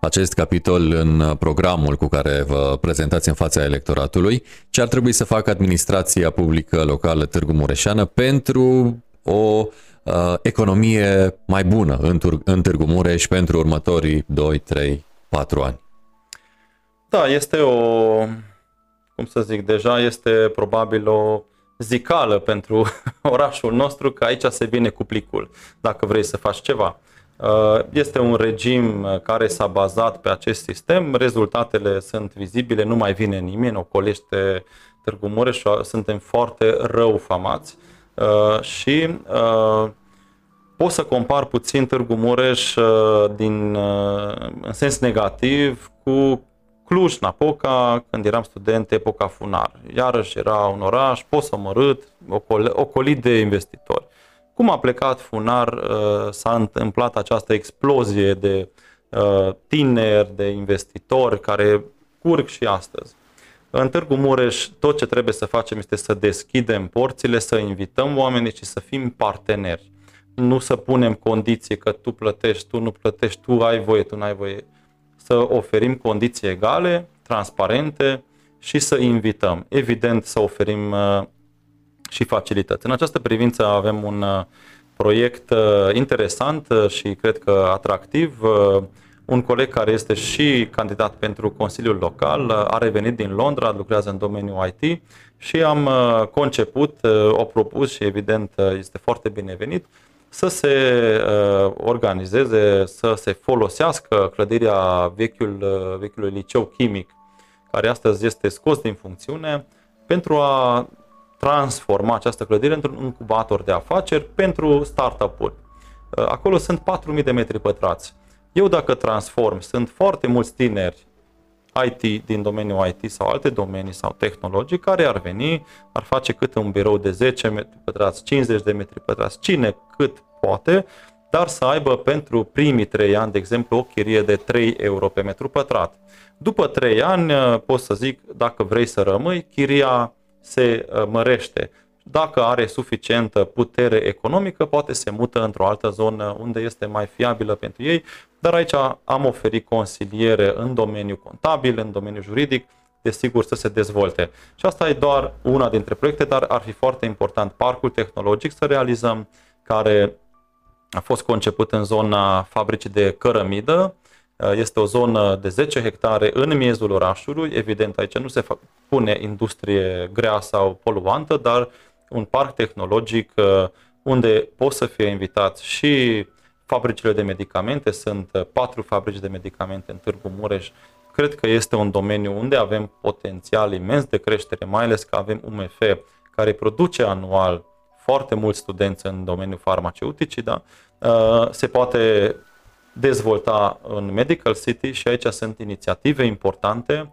acest capitol în programul cu care vă prezentați în fața electoratului? Ce ar trebui să facă administrația publică locală Târgu Mureșeană pentru o uh, economie mai bună în, Tur- în Târgu Mureș pentru următorii 2, 3, 4 ani? Da, este o, cum să zic, deja este probabil o zicală pentru orașul nostru că aici se vine cu plicul, dacă vrei să faci ceva. Uh, este un regim care s-a bazat pe acest sistem, rezultatele sunt vizibile, nu mai vine nimeni, ocolește Târgu Mureș, suntem foarte rău famați. Uh, și uh, pot să compar puțin Târgu Mureș uh, din, în sens negativ cu Cluj-Napoca, când eram student, epoca Funar. Iarăși era un oraș posomărât, ocolit de investitori. Cum a plecat Funar, s-a întâmplat această explozie de tineri, de investitori care curg și astăzi. În Târgu Mureș tot ce trebuie să facem este să deschidem porțile, să invităm oamenii și să fim parteneri. Nu să punem condiții că tu plătești, tu nu plătești, tu ai voie, tu nu ai voie. Să oferim condiții egale, transparente și să invităm. Evident să oferim uh, și facilități. În această privință avem un uh, proiect uh, interesant și cred că atractiv un coleg care este și candidat pentru Consiliul Local, a revenit din Londra, lucrează în domeniul IT și am uh, conceput, uh, o propus și evident uh, este foarte binevenit, să se organizeze, să se folosească clădirea vechiul, vechiului liceu chimic, care astăzi este scos din funcțiune, pentru a transforma această clădire într-un incubator de afaceri pentru startup-uri. Acolo sunt 4.000 de metri pătrați eu dacă transform, sunt foarte mulți tineri IT din domeniul IT sau alte domenii sau tehnologii care ar veni, ar face cât un birou de 10 metri pătrați, 50 de metri pătrați, cine cât poate, dar să aibă pentru primii 3 ani, de exemplu, o chirie de 3 euro pe metru pătrat. După 3 ani, pot să zic, dacă vrei să rămâi, chiria se uh, mărește dacă are suficientă putere economică, poate se mută într-o altă zonă unde este mai fiabilă pentru ei, dar aici am oferit consiliere în domeniul contabil, în domeniul juridic, desigur să se dezvolte. Și asta e doar una dintre proiecte, dar ar fi foarte important parcul tehnologic să realizăm, care a fost conceput în zona fabricii de cărămidă, este o zonă de 10 hectare în miezul orașului. Evident, aici nu se pune industrie grea sau poluantă, dar un parc tehnologic uh, unde pot să fie invitați și fabricile de medicamente, sunt uh, patru fabrici de medicamente în Târgu Mureș. Cred că este un domeniu unde avem potențial imens de creștere, mai ales că avem UMF care produce anual foarte mulți studenți în domeniul farmaceuticii, da? Uh, se poate dezvolta în Medical City și aici sunt inițiative importante.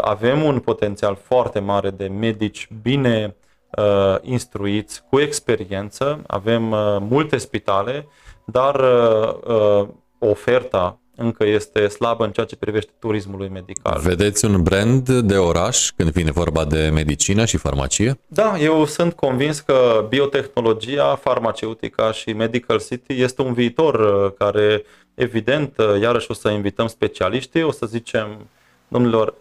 Avem un potențial foarte mare de medici bine uh, instruiți, cu experiență, avem uh, multe spitale, dar uh, uh, oferta încă este slabă în ceea ce privește turismului medical. Vedeți un brand de oraș când vine vorba de medicină și farmacie? Da, eu sunt convins că biotehnologia, farmaceutica și Medical City este un viitor uh, care, evident, uh, iarăși o să invităm specialiștii, o să zicem, domnilor,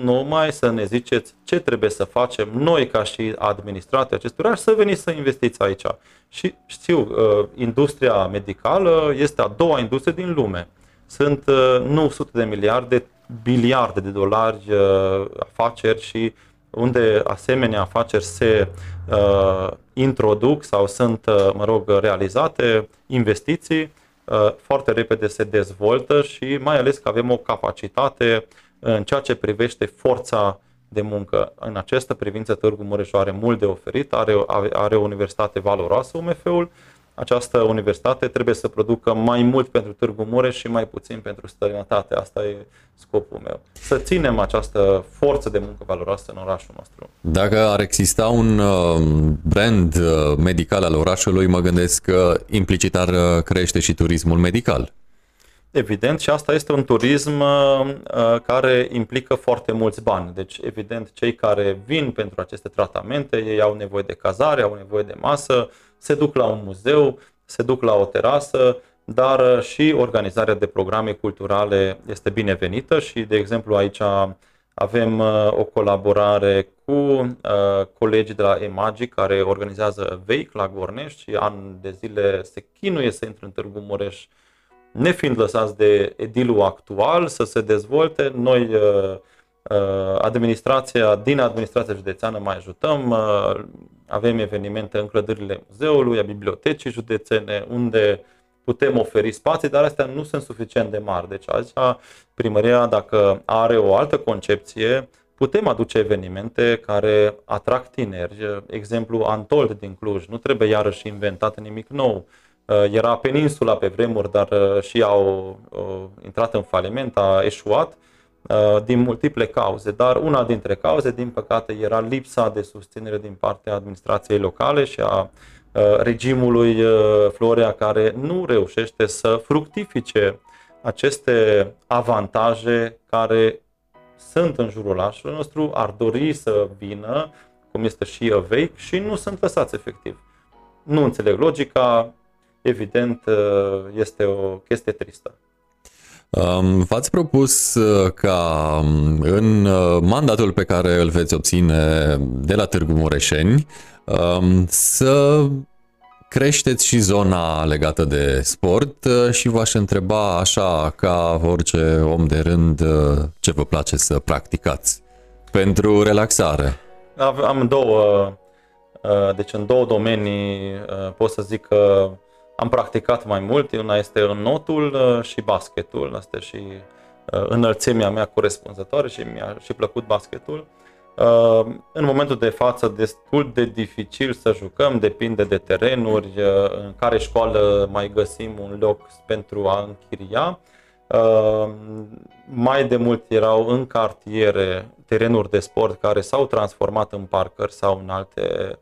numai să ne ziceți ce trebuie să facem noi ca și administratori acestui oraș să veniți să investiți aici. Și știu, uh, industria medicală este a doua industrie din lume. Sunt uh, nu sute de miliarde, biliarde de dolari uh, afaceri și unde asemenea afaceri se uh, introduc sau sunt, uh, mă rog, realizate, investiții, uh, foarte repede se dezvoltă și mai ales că avem o capacitate în ceea ce privește forța de muncă. În această privință, Târgu Mureș are mult de oferit, are, are o universitate valoroasă, UMF-ul, această universitate trebuie să producă mai mult pentru Târgu Mureș și mai puțin pentru străinătate. Asta e scopul meu. Să ținem această forță de muncă valoroasă în orașul nostru. Dacă ar exista un uh, brand uh, medical al orașului, mă gândesc că implicit ar uh, crește și turismul medical. Evident, și asta este un turism uh, care implică foarte mulți bani. Deci, evident, cei care vin pentru aceste tratamente, ei au nevoie de cazare, au nevoie de masă, se duc la un muzeu, se duc la o terasă, dar uh, și organizarea de programe culturale este binevenită și, de exemplu, aici avem uh, o colaborare cu uh, colegii de la Emagi care organizează Veic la Gornești și an de zile se chinuie să intre în Târgu Mureș nefiind lăsați de edilul actual să se dezvolte. Noi administrația, din administrația județeană mai ajutăm, avem evenimente în clădirile muzeului, a bibliotecii județene, unde putem oferi spații, dar astea nu sunt suficient de mari. Deci aici primăria, dacă are o altă concepție, putem aduce evenimente care atrag tineri. Exemplu, Antold din Cluj, nu trebuie iarăși inventat nimic nou. Era peninsula pe vremuri, dar și au, au intrat în faliment, a eșuat Uh, din multiple cauze, dar una dintre cauze, din păcate, era lipsa de susținere din partea administrației locale și a uh, regimului uh, Florea care nu reușește să fructifice aceste avantaje care sunt în jurul orașului nostru, ar dori să vină, cum este și Aveic, și nu sunt lăsați efectiv. Nu înțeleg logica, evident este o chestie tristă. V-ați propus uh, ca um, în uh, mandatul pe care îl veți obține de la Târgu Mureșeni um, să creșteți și zona legată de sport uh, și v-aș întreba așa ca orice om de rând ce vă place să practicați pentru relaxare. Am două, deci în două domenii pot să zic că am practicat mai mult, una este în notul uh, și basketul, asta și uh, înălțimea mea corespunzătoare și mi-a și plăcut basketul. Uh, în momentul de față destul de dificil să jucăm, depinde de terenuri, în care școală mai găsim un loc pentru a închiria. Mai de mult erau în cartiere terenuri de sport care s-au transformat în parcări sau în alte uh,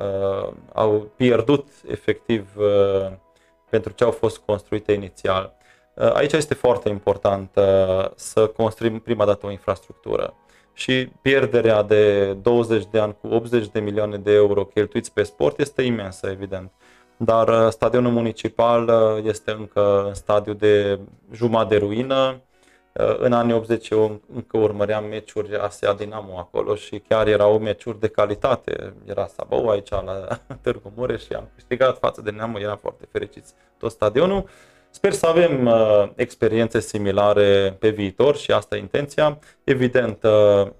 uh, au pierdut efectiv uh, pentru ce au fost construite inițial. Uh, aici este foarte important uh, să construim prima dată o infrastructură și pierderea de 20 de ani cu 80 de milioane de euro cheltuiți pe sport este imensă, evident. Dar uh, stadionul municipal uh, este încă în stadiu de jumătate de ruină, Uh, în anii 80 eu încă urmăream meciuri ASEA Dinamo acolo și chiar erau meciuri de calitate. Era Sabău aici la Târgu Mureș și am câștigat față de Dinamo, eram foarte fericiți tot stadionul. Sper să avem uh, experiențe similare pe viitor și asta e intenția. Evident, uh,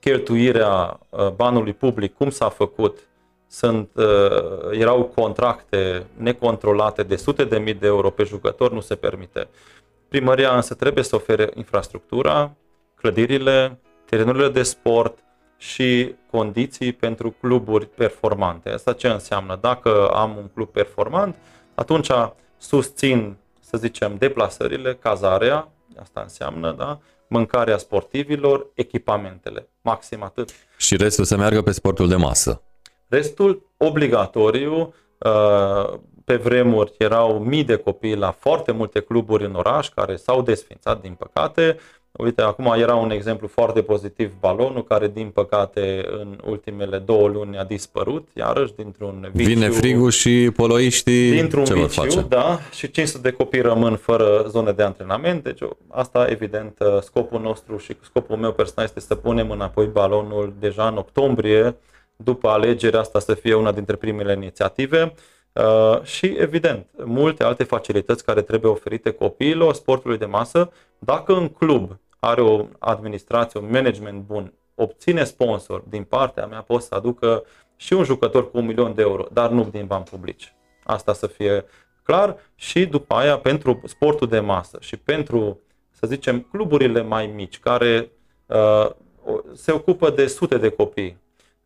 cheltuirea uh, banului public, cum s-a făcut, sunt, uh, erau contracte necontrolate de sute de mii de euro pe jucător, nu se permite. Primăria însă trebuie să ofere infrastructura, clădirile, terenurile de sport și condiții pentru cluburi performante. Asta ce înseamnă? Dacă am un club performant, atunci susțin, să zicem, deplasările, cazarea, asta înseamnă, da? mâncarea sportivilor, echipamentele, maxim atât. Și restul să meargă pe sportul de masă. Restul obligatoriu, uh, pe vremuri erau mii de copii la foarte multe cluburi în oraș care s-au desfințat, din păcate. Uite, acum era un exemplu foarte pozitiv, balonul, care din păcate în ultimele două luni a dispărut, iarăși dintr-un viciu. Vine frigul și poloiștii dintr-un ce viciu, face? da, și 500 de copii rămân fără zone de antrenament, deci asta evident scopul nostru și scopul meu personal este să punem înapoi balonul deja în octombrie, după alegerea asta să fie una dintre primele inițiative. Uh, și, evident, multe alte facilități care trebuie oferite copiilor sportului de masă. Dacă un club are o administrație, un management bun, obține sponsor din partea mea, pot să aducă și un jucător cu un milion de euro, dar nu din bani publici. Asta să fie clar și după aia pentru sportul de masă și pentru, să zicem, cluburile mai mici care uh, se ocupă de sute de copii.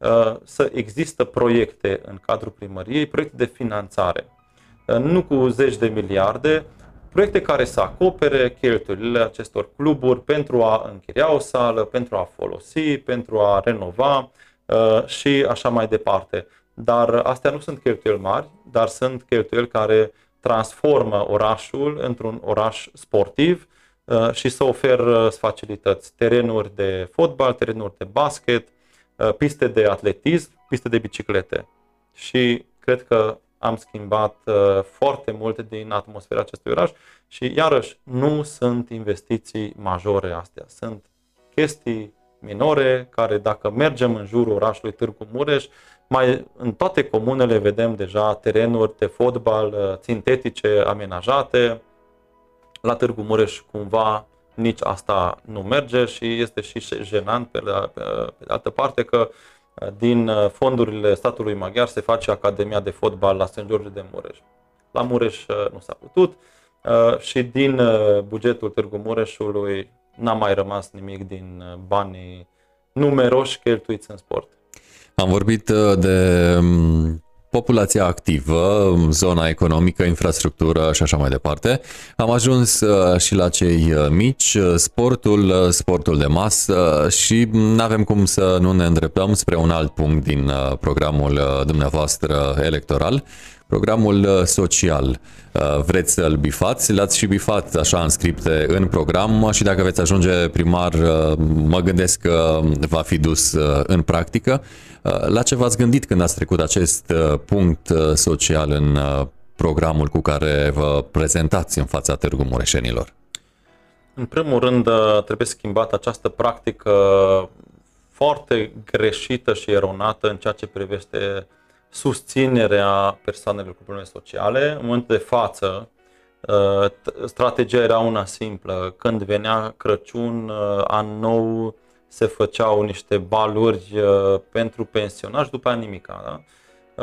Uh, să există proiecte în cadrul primăriei, proiecte de finanțare, uh, nu cu zeci de miliarde, proiecte care să acopere cheltuielile acestor cluburi pentru a închiria o sală, pentru a folosi, pentru a renova uh, și așa mai departe. Dar astea nu sunt cheltuieli mari, dar sunt cheltuieli care transformă orașul într-un oraș sportiv și să oferă facilități, terenuri de fotbal, terenuri de basket, Uh, piste de atletism, piste de biciclete. Și cred că am schimbat uh, foarte mult din atmosfera acestui oraș și iarăși nu sunt investiții majore astea, sunt chestii minore care dacă mergem în jurul orașului Târgu Mureș, mai în toate comunele vedem deja terenuri de fotbal uh, sintetice amenajate. La Târgu Mureș cumva nici asta nu merge și este și jenant pe, la, pe, pe de altă parte că uh, din uh, fondurile statului maghiar se face Academia de Fotbal la St. George de Mureș. La Mureș uh, nu s-a putut și din bugetul Târgu Mureșului n-a mai rămas nimic din banii numeroși cheltuiți în sport. Am vorbit de um, populația activă, zona economică, infrastructură și așa mai departe. Am ajuns uh, și la cei uh, mici, uh, sportul, sportul de masă și nu avem cum să nu ne îndreptăm spre un alt punct din programul dumneavoastră electoral, programul social. Vreți să-l bifați? L-ați și bifat așa în scripte în program și dacă veți ajunge primar, mă gândesc că va fi dus în practică. La ce v-ați gândit când ați trecut acest uh, punct uh, social în uh, programul cu care vă prezentați în fața Târgu Mureșenilor? În primul rând, trebuie schimbată această practică foarte greșită și eronată în ceea ce privește susținerea persoanelor cu probleme sociale. În momentul de față, strategia era una simplă. Când venea Crăciun, an nou, se făceau niște baluri uh, pentru pensionari și după aia nimica. Da?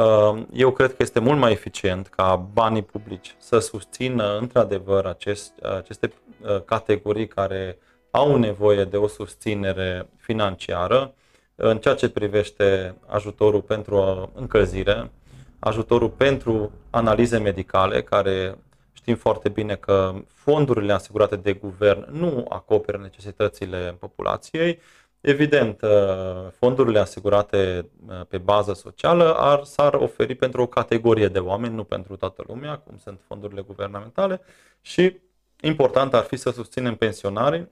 Uh, eu cred că este mult mai eficient ca banii publici să susțină într-adevăr acest, aceste uh, categorii care au nevoie de o susținere financiară în ceea ce privește ajutorul pentru încălzire, ajutorul pentru analize medicale, care știm foarte bine că fondurile asigurate de guvern nu acoperă necesitățile populației, Evident, uh, fondurile asigurate uh, pe bază socială ar, s-ar oferi pentru o categorie de oameni, nu pentru toată lumea, cum sunt fondurile guvernamentale. Și important ar fi să susținem pensionarii.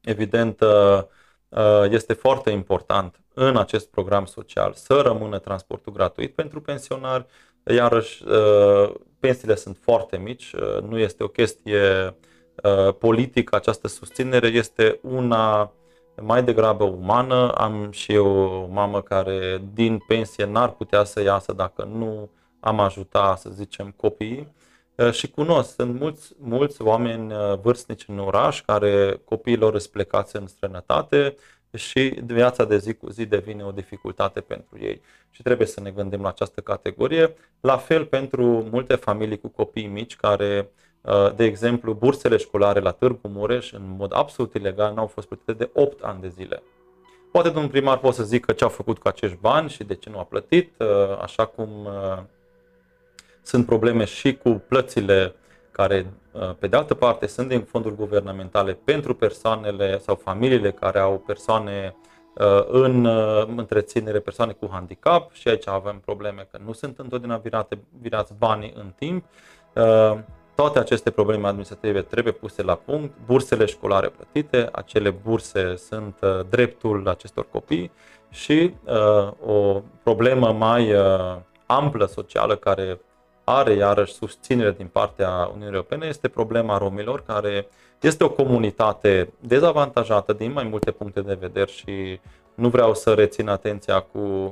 Evident, uh, este foarte important în acest program social să rămână transportul gratuit pentru pensionari, iarăși pensiile sunt foarte mici, nu este o chestie politică. Această susținere, este una mai degrabă umană. Am și eu o mamă care din pensie n-ar putea să iasă dacă nu am ajuta, să zicem, copiii. Uh, și cunosc, sunt mulți, mulți oameni uh, vârstnici în oraș care copiilor îți plecați în străinătate și viața de zi cu zi devine o dificultate pentru ei. Și trebuie să ne gândim la această categorie. La fel pentru multe familii cu copii mici care Uh, de exemplu, bursele școlare la Târgu Mureș, în mod absolut ilegal, n-au fost plătite de 8 ani de zile. Poate domnul primar poate să zică ce a făcut cu acești bani și de ce nu a plătit, uh, așa cum uh, sunt probleme și cu plățile care, pe de altă parte, sunt din fonduri guvernamentale pentru persoanele sau familiile care au persoane în întreținere, persoane cu handicap și aici avem probleme că nu sunt întotdeauna virate, virați banii în timp toate aceste probleme administrative trebuie puse la punct, bursele școlare plătite, acele burse sunt uh, dreptul acestor copii și uh, o problemă mai uh, amplă socială care are iarăși susținere din partea Uniunii Europene este problema romilor, care este o comunitate dezavantajată din mai multe puncte de vedere și nu vreau să rețin atenția cu uh,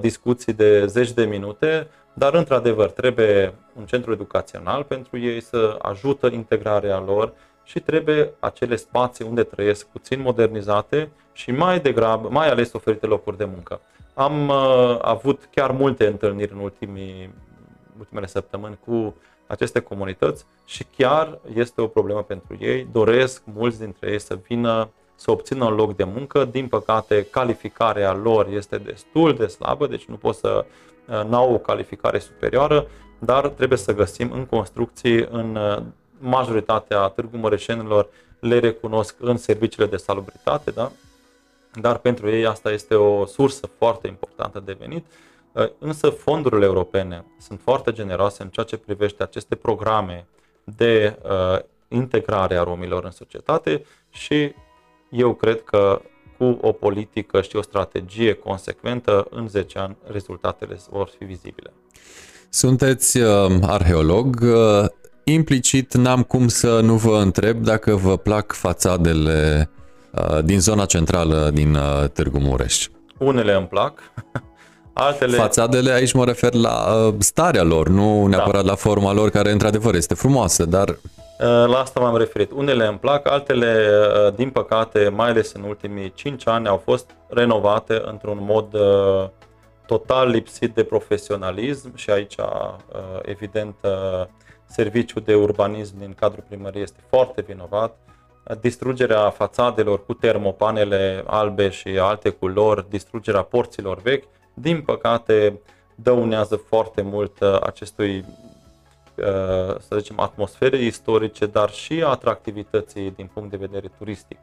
discuții de zeci de minute, dar, într-adevăr, trebuie un centru educațional pentru ei să ajută integrarea lor și trebuie acele spații unde trăiesc puțin modernizate și mai degrabă, mai ales oferite locuri de muncă. Am uh, avut chiar multe întâlniri în ultimii, ultimele săptămâni cu aceste comunități și chiar este o problemă pentru ei. Doresc mulți dintre ei să vină să obțină un loc de muncă. Din păcate, calificarea lor este destul de slabă, deci nu pot să n-au o calificare superioară, dar trebuie să găsim în construcții, în majoritatea Târgu Mărășenilor le recunosc în serviciile de salubritate, da? dar pentru ei asta este o sursă foarte importantă de venit. Însă fondurile europene sunt foarte generoase în ceea ce privește aceste programe de uh, integrare a romilor în societate și eu cred că cu o politică și o strategie consecventă, în 10 ani rezultatele vor fi vizibile. Sunteți uh, arheolog. Uh, implicit n-am cum să nu vă întreb dacă vă plac fațadele uh, din zona centrală din uh, Târgu Mureș. Unele îmi plac, altele... Fațadele, aici mă refer la uh, starea lor, nu neapărat da. la forma lor, care într-adevăr este frumoasă, dar... Uh, la asta m-am referit. Unele îmi plac, altele, uh, din păcate, mai ales în ultimii 5 ani, au fost renovate într-un mod total lipsit de profesionalism și aici, evident, serviciul de urbanism din cadrul primăriei este foarte vinovat. Distrugerea fațadelor cu termopanele albe și alte culori, distrugerea porților vechi, din păcate, dăunează foarte mult uh, acestui, uh, să zicem, atmosfere istorice, dar și atractivității din punct de vedere turistic.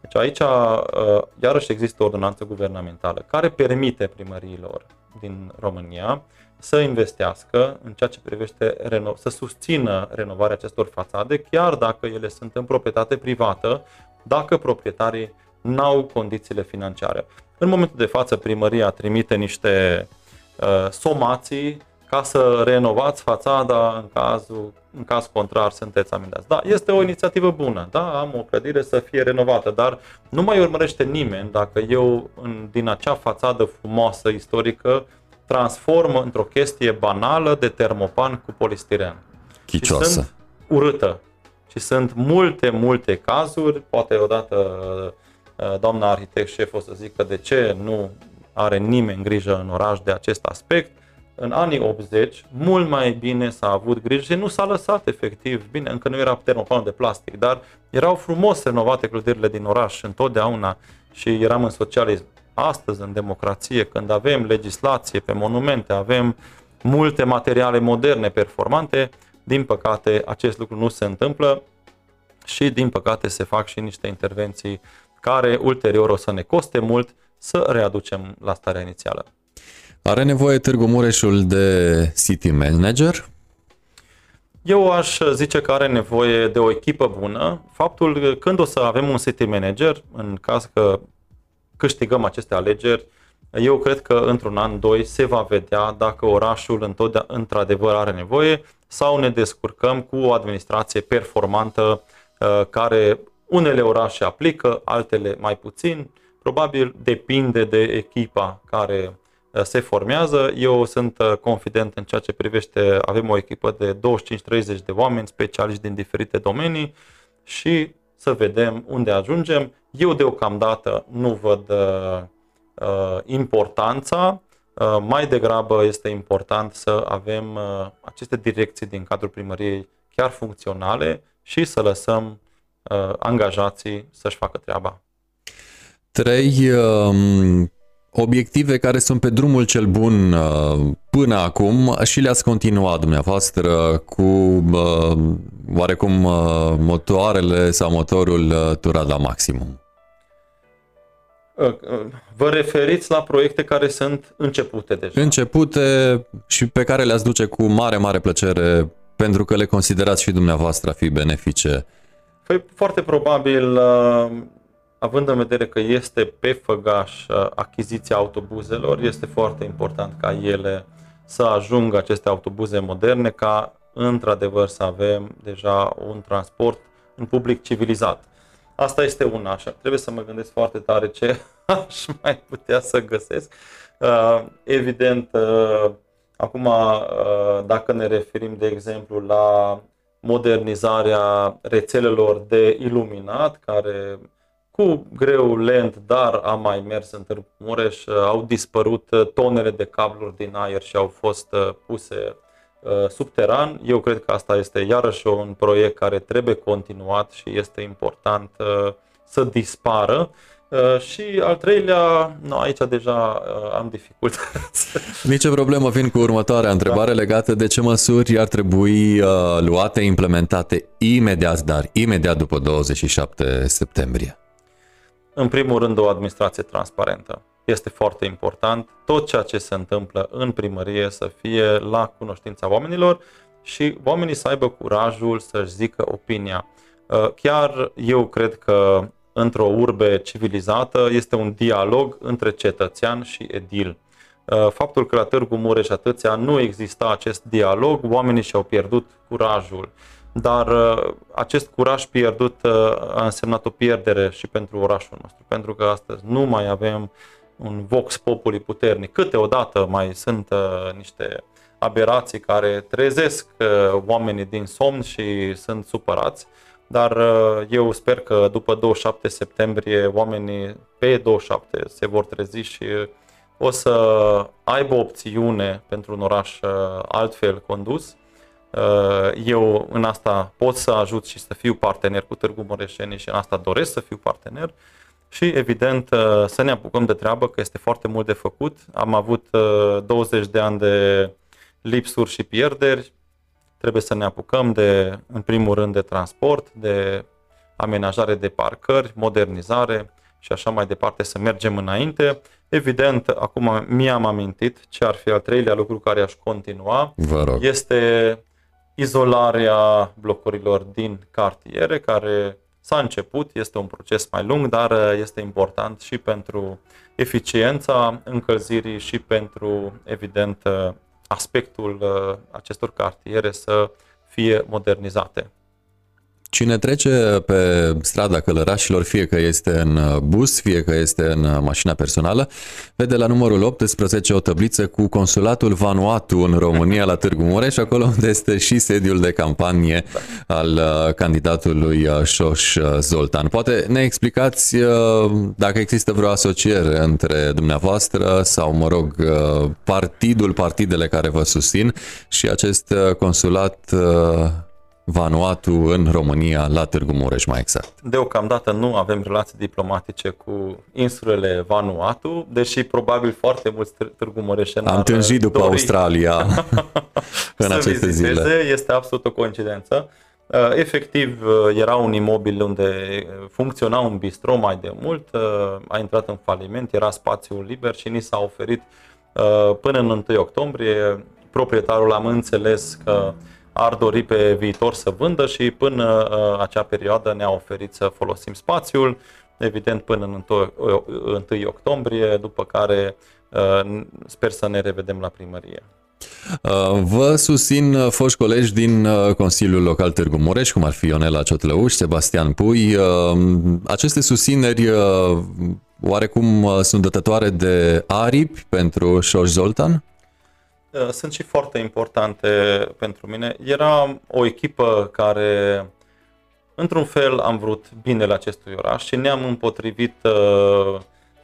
Deci aici, uh, iarăși există o ordonanță guvernamentală care permite primăriilor din România să investească în ceea ce privește, reno- să susțină renovarea acestor fațade, chiar dacă ele sunt în proprietate privată, dacă proprietarii n-au condițiile financiare. În momentul de față, primăria trimite niște uh, somații ca să renovați fațada în cazul în caz contrar sunteți amendați. Da, este o inițiativă bună, da, am o clădire să fie renovată, dar nu mai urmărește nimeni dacă eu în, din acea fațadă frumoasă, istorică, transform într-o chestie banală de termopan cu polistiren. Chicioasă. Și sunt urâtă. Și sunt multe, multe cazuri, poate odată uh, doamna arhitect șef o să zică de ce nu are nimeni grijă în oraș de acest aspect, în anii 80, mult mai bine s-a avut grijă și nu s-a lăsat efectiv, bine, încă nu era termopanul de plastic, dar erau frumos renovate clădirile din oraș întotdeauna și eram în socialism. Astăzi, în democrație, când avem legislație pe monumente, avem multe materiale moderne, performante, din păcate acest lucru nu se întâmplă și din păcate se fac și niște intervenții care ulterior o să ne coste mult să readucem la starea inițială. Are nevoie Târgu Mureșul de city manager? Eu aș zice că are nevoie de o echipă bună. Faptul că când o să avem un city manager, în caz că câștigăm aceste alegeri, eu cred că într-un an, doi, se va vedea dacă orașul într-adevăr are nevoie sau ne descurcăm cu o administrație performantă uh, care unele orașe aplică, altele mai puțin. Probabil depinde de echipa care Uh, se formează. Eu sunt uh, confident în ceea ce privește, avem o echipă de 25-30 de oameni specialiști din diferite domenii și să vedem unde ajungem. Eu deocamdată nu văd uh, uh importanța, uh, mai degrabă este important să avem uh, aceste direcții din cadrul primăriei chiar funcționale și să lăsăm uh, angajații să-și facă treaba. Trei um obiective care sunt pe drumul cel bun uh, până acum și le-ați continuat dumneavoastră cu uh, oarecum uh, motoarele sau motorul turat la maximum? Vă referiți la proiecte care sunt începute deja? Începute și pe care le-ați duce cu mare, mare plăcere pentru că le considerați și dumneavoastră a fi benefice. Păi, foarte probabil având în vedere că este pe făgaș uh, achiziția autobuzelor, este foarte important ca ele să ajungă aceste autobuze moderne, ca într-adevăr să avem deja un transport în public civilizat. Asta este una așa. Trebuie să mă gândesc foarte tare ce aș mai putea să găsesc. Uh, evident, uh, acum, dacă ne referim, de exemplu, la modernizarea rețelelor de iluminat, care cu greu lent, dar am mai mers în Târgu Mureș, uh, au dispărut uh, tonele de cabluri din aer și au fost uh, puse subteran. Eu cred că asta este iarăși un proiect care trebuie continuat și este important să dispară. Uh, și al treilea, nu, aici deja uh, am dificultăți. Nici o problemă, vin cu următoarea întrebare da. legată de ce măsuri ar trebui uh, luate, implementate imediat, dar imediat după 27 septembrie. În primul rând, o administrație transparentă. Este foarte important tot ceea ce se întâmplă în primărie să fie la cunoștința oamenilor și oamenii să aibă curajul să-și zică opinia. Chiar eu cred că într-o urbe civilizată este un dialog între cetățean și edil. Uh, faptul că la Târgu Mureș atâția nu exista acest dialog, oamenii și-au pierdut curajul. Dar uh, acest curaj pierdut uh, a însemnat o pierdere și pentru orașul nostru, pentru că astăzi nu mai avem un vox populi puternic. Câteodată mai sunt niște aberații care trezesc oamenii din somn și sunt supărați, dar uh, eu sper că după 27 septembrie oamenii pe 27 se vor trezi și o să aibă opțiune pentru un oraș uh, altfel condus. Uh, eu în asta pot să ajut și să fiu partener cu Târgu Mureșeni și în asta doresc să fiu partener și evident să ne apucăm de treabă că este foarte mult de făcut. Am avut 20 de ani de lipsuri și pierderi, Trebuie să ne apucăm de, în primul rând, de transport, de amenajare de parcări, modernizare și așa mai departe, să mergem înainte. Evident, acum mi-am amintit ce ar fi al treilea lucru care aș continua. Vă rog. Este izolarea blocurilor din cartiere, care s-a început, este un proces mai lung, dar este important și pentru eficiența încălzirii și pentru, evident, aspectul uh, acestor cartiere să fie modernizate. Cine trece pe strada călărașilor, fie că este în uh, bus, fie că este în uh, mașina personală, vede la numărul 18 o tabliță cu consulatul Vanuatu în România la Târgu Mureș, acolo unde este și sediul de campanie al uh, candidatului Șoș Zoltan. Poate ne explicați dacă există vreo asociere între dumneavoastră sau, mă rog, partidul, partidele care vă susțin și acest consulat Vanuatu în România, la Târgu Mureș mai exact. Deocamdată nu avem relații diplomatice cu insulele Vanuatu, deși probabil foarte mulți Târgu Mureșeni Am tânjit după dori Australia în aceste viziteze. zile. Este absolut o coincidență. Uh, efectiv, uh, era un imobil unde funcționa un bistro mai de mult, uh, a intrat în faliment, era spațiul liber și ni s-a oferit până în 1 octombrie. Proprietarul am înțeles că ar dori pe viitor să vândă și până uh, acea perioadă ne-a oferit să folosim spațiul, evident până în 1 octombrie, după care uh, sper să ne revedem la primărie. Uh, vă susțin foști colegi din Consiliul Local Târgu Mureș, cum ar fi Ionela Ciotlăuș, Sebastian Pui. Aceste susțineri oarecum sunt dătătoare de aripi pentru Șoș Zoltan? Uh, sunt și foarte importante pentru mine. Era o echipă care, într-un fel, am vrut binele acestui oraș și ne-am împotrivit, uh,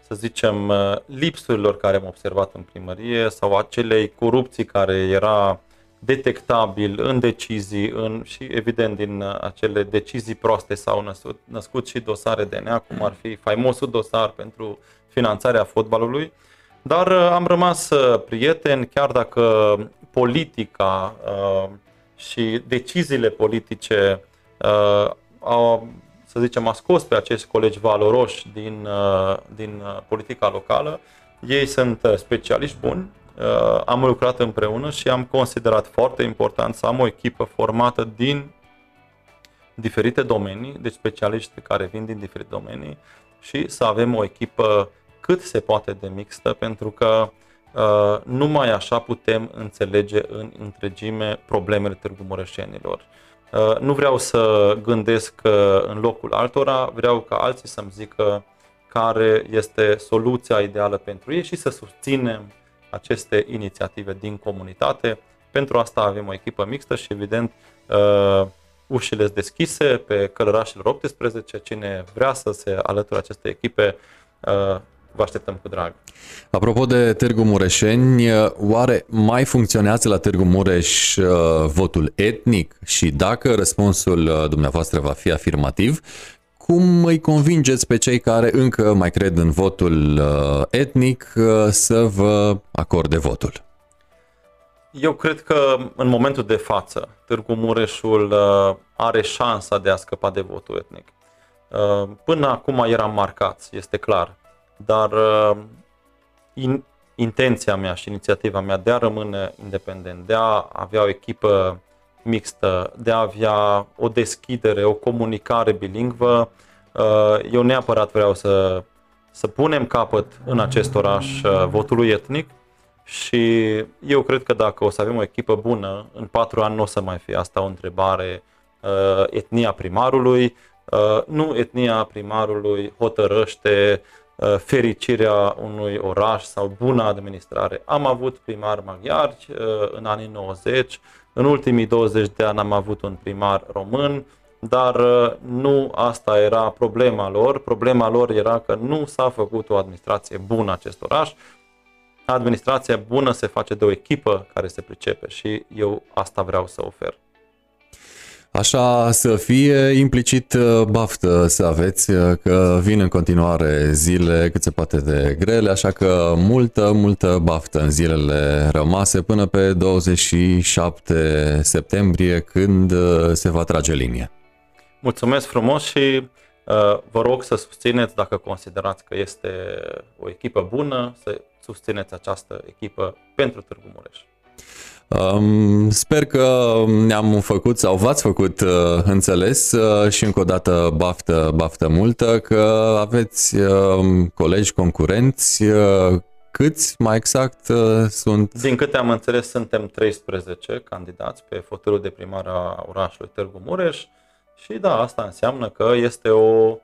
să zicem, uh, lipsurilor care am observat în primărie sau acelei corupții care era detectabil în decizii în, și evident din acele decizii proaste s-au născut, născut și dosare DNA, cum ar fi faimosul dosar pentru finanțarea fotbalului. Dar uh, am rămas uh, prieteni, chiar dacă politica uh, și deciziile politice au, să zicem, a scos pe acești colegi valoroși din, din politica locală. Ei sunt specialiști buni, am lucrat împreună și am considerat foarte important să am o echipă formată din diferite domenii, deci specialiști care vin din diferite domenii și să avem o echipă cât se poate de mixtă, pentru că uh, numai așa putem înțelege în întregime problemele Târgu Mureșenilor. Uh, nu vreau să gândesc uh, în locul altora, vreau ca alții să-mi zică care este soluția ideală pentru ei și să susținem aceste inițiative din comunitate. Pentru asta avem o echipă mixtă și evident uh, ușile sunt deschise pe călărașilor 18. Cine vrea să se alăture aceste echipe, uh, vă așteptăm cu drag. Apropo de Târgu Mureșeni, oare mai funcționează la Târgu Mureș uh, votul etnic și dacă răspunsul uh, dumneavoastră va fi afirmativ, cum îi convingeți pe cei care încă mai cred în votul etnic să vă acorde votul? Eu cred că în momentul de față, Târgu Mureșul are șansa de a scăpa de votul etnic. Până acum eram marcați, este clar, dar in, intenția mea și inițiativa mea de a rămâne independent, de a avea o echipă mixtă, de a avea o deschidere, o comunicare bilingvă, uh, eu neapărat vreau să, să punem capăt în acest oraș uh, votului etnic și eu cred că dacă o să avem o echipă bună, în patru ani nu o să mai fie. Asta o întrebare uh, etnia primarului, nu etnia primarului hotărăște Uh, fericirea unui oraș sau bună administrare. Am avut primari maghiari uh, în anii 90, în ultimii 20 de ani am avut un primar român, dar uh, nu asta era problema lor. Problema lor era că nu s-a făcut o administrație bună acest oraș. Administrația bună se face de o echipă care se pricepe și eu asta vreau să ofer. Așa să fie, implicit uh, baftă să aveți, uh, că vin în continuare zile cât se poate de grele, așa că multă, multă baftă în zilele rămase până pe 27 septembrie când uh, se va trage linie. Mulțumesc frumos și uh, vă rog să susțineți, dacă considerați că este o echipă bună, să susțineți această echipă pentru Târgu Mureș. Um, sper că ne-am făcut sau v-ați făcut uh, înțeles uh, și încă o dată baftă, baftă multă că aveți uh, colegi concurenți uh, câți mai exact uh, sunt? Din câte am înțeles suntem 13 candidați pe fotelul de primar a orașului Târgu Mureș și da, asta înseamnă că este o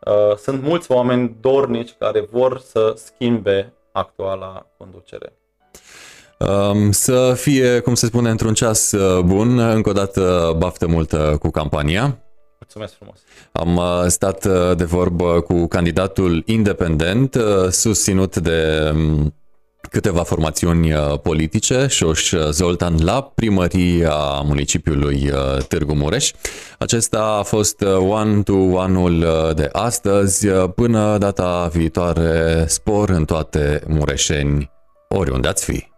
uh, sunt mulți oameni dornici care vor să schimbe actuala conducere. Um, să fie, cum se spune, într-un ceas uh, bun. Încă o dată baftă multă cu campania. Mulțumesc frumos. Am uh, stat uh, de vorbă cu candidatul independent, susținut de um, câteva formațiuni politice, Șoș Zoltan, la primăria municipiului Târgu Mureș. Acesta a fost one-to-one-ul de astăzi. Până data viitoare, spor în toate mureșeni, oriunde ați fi.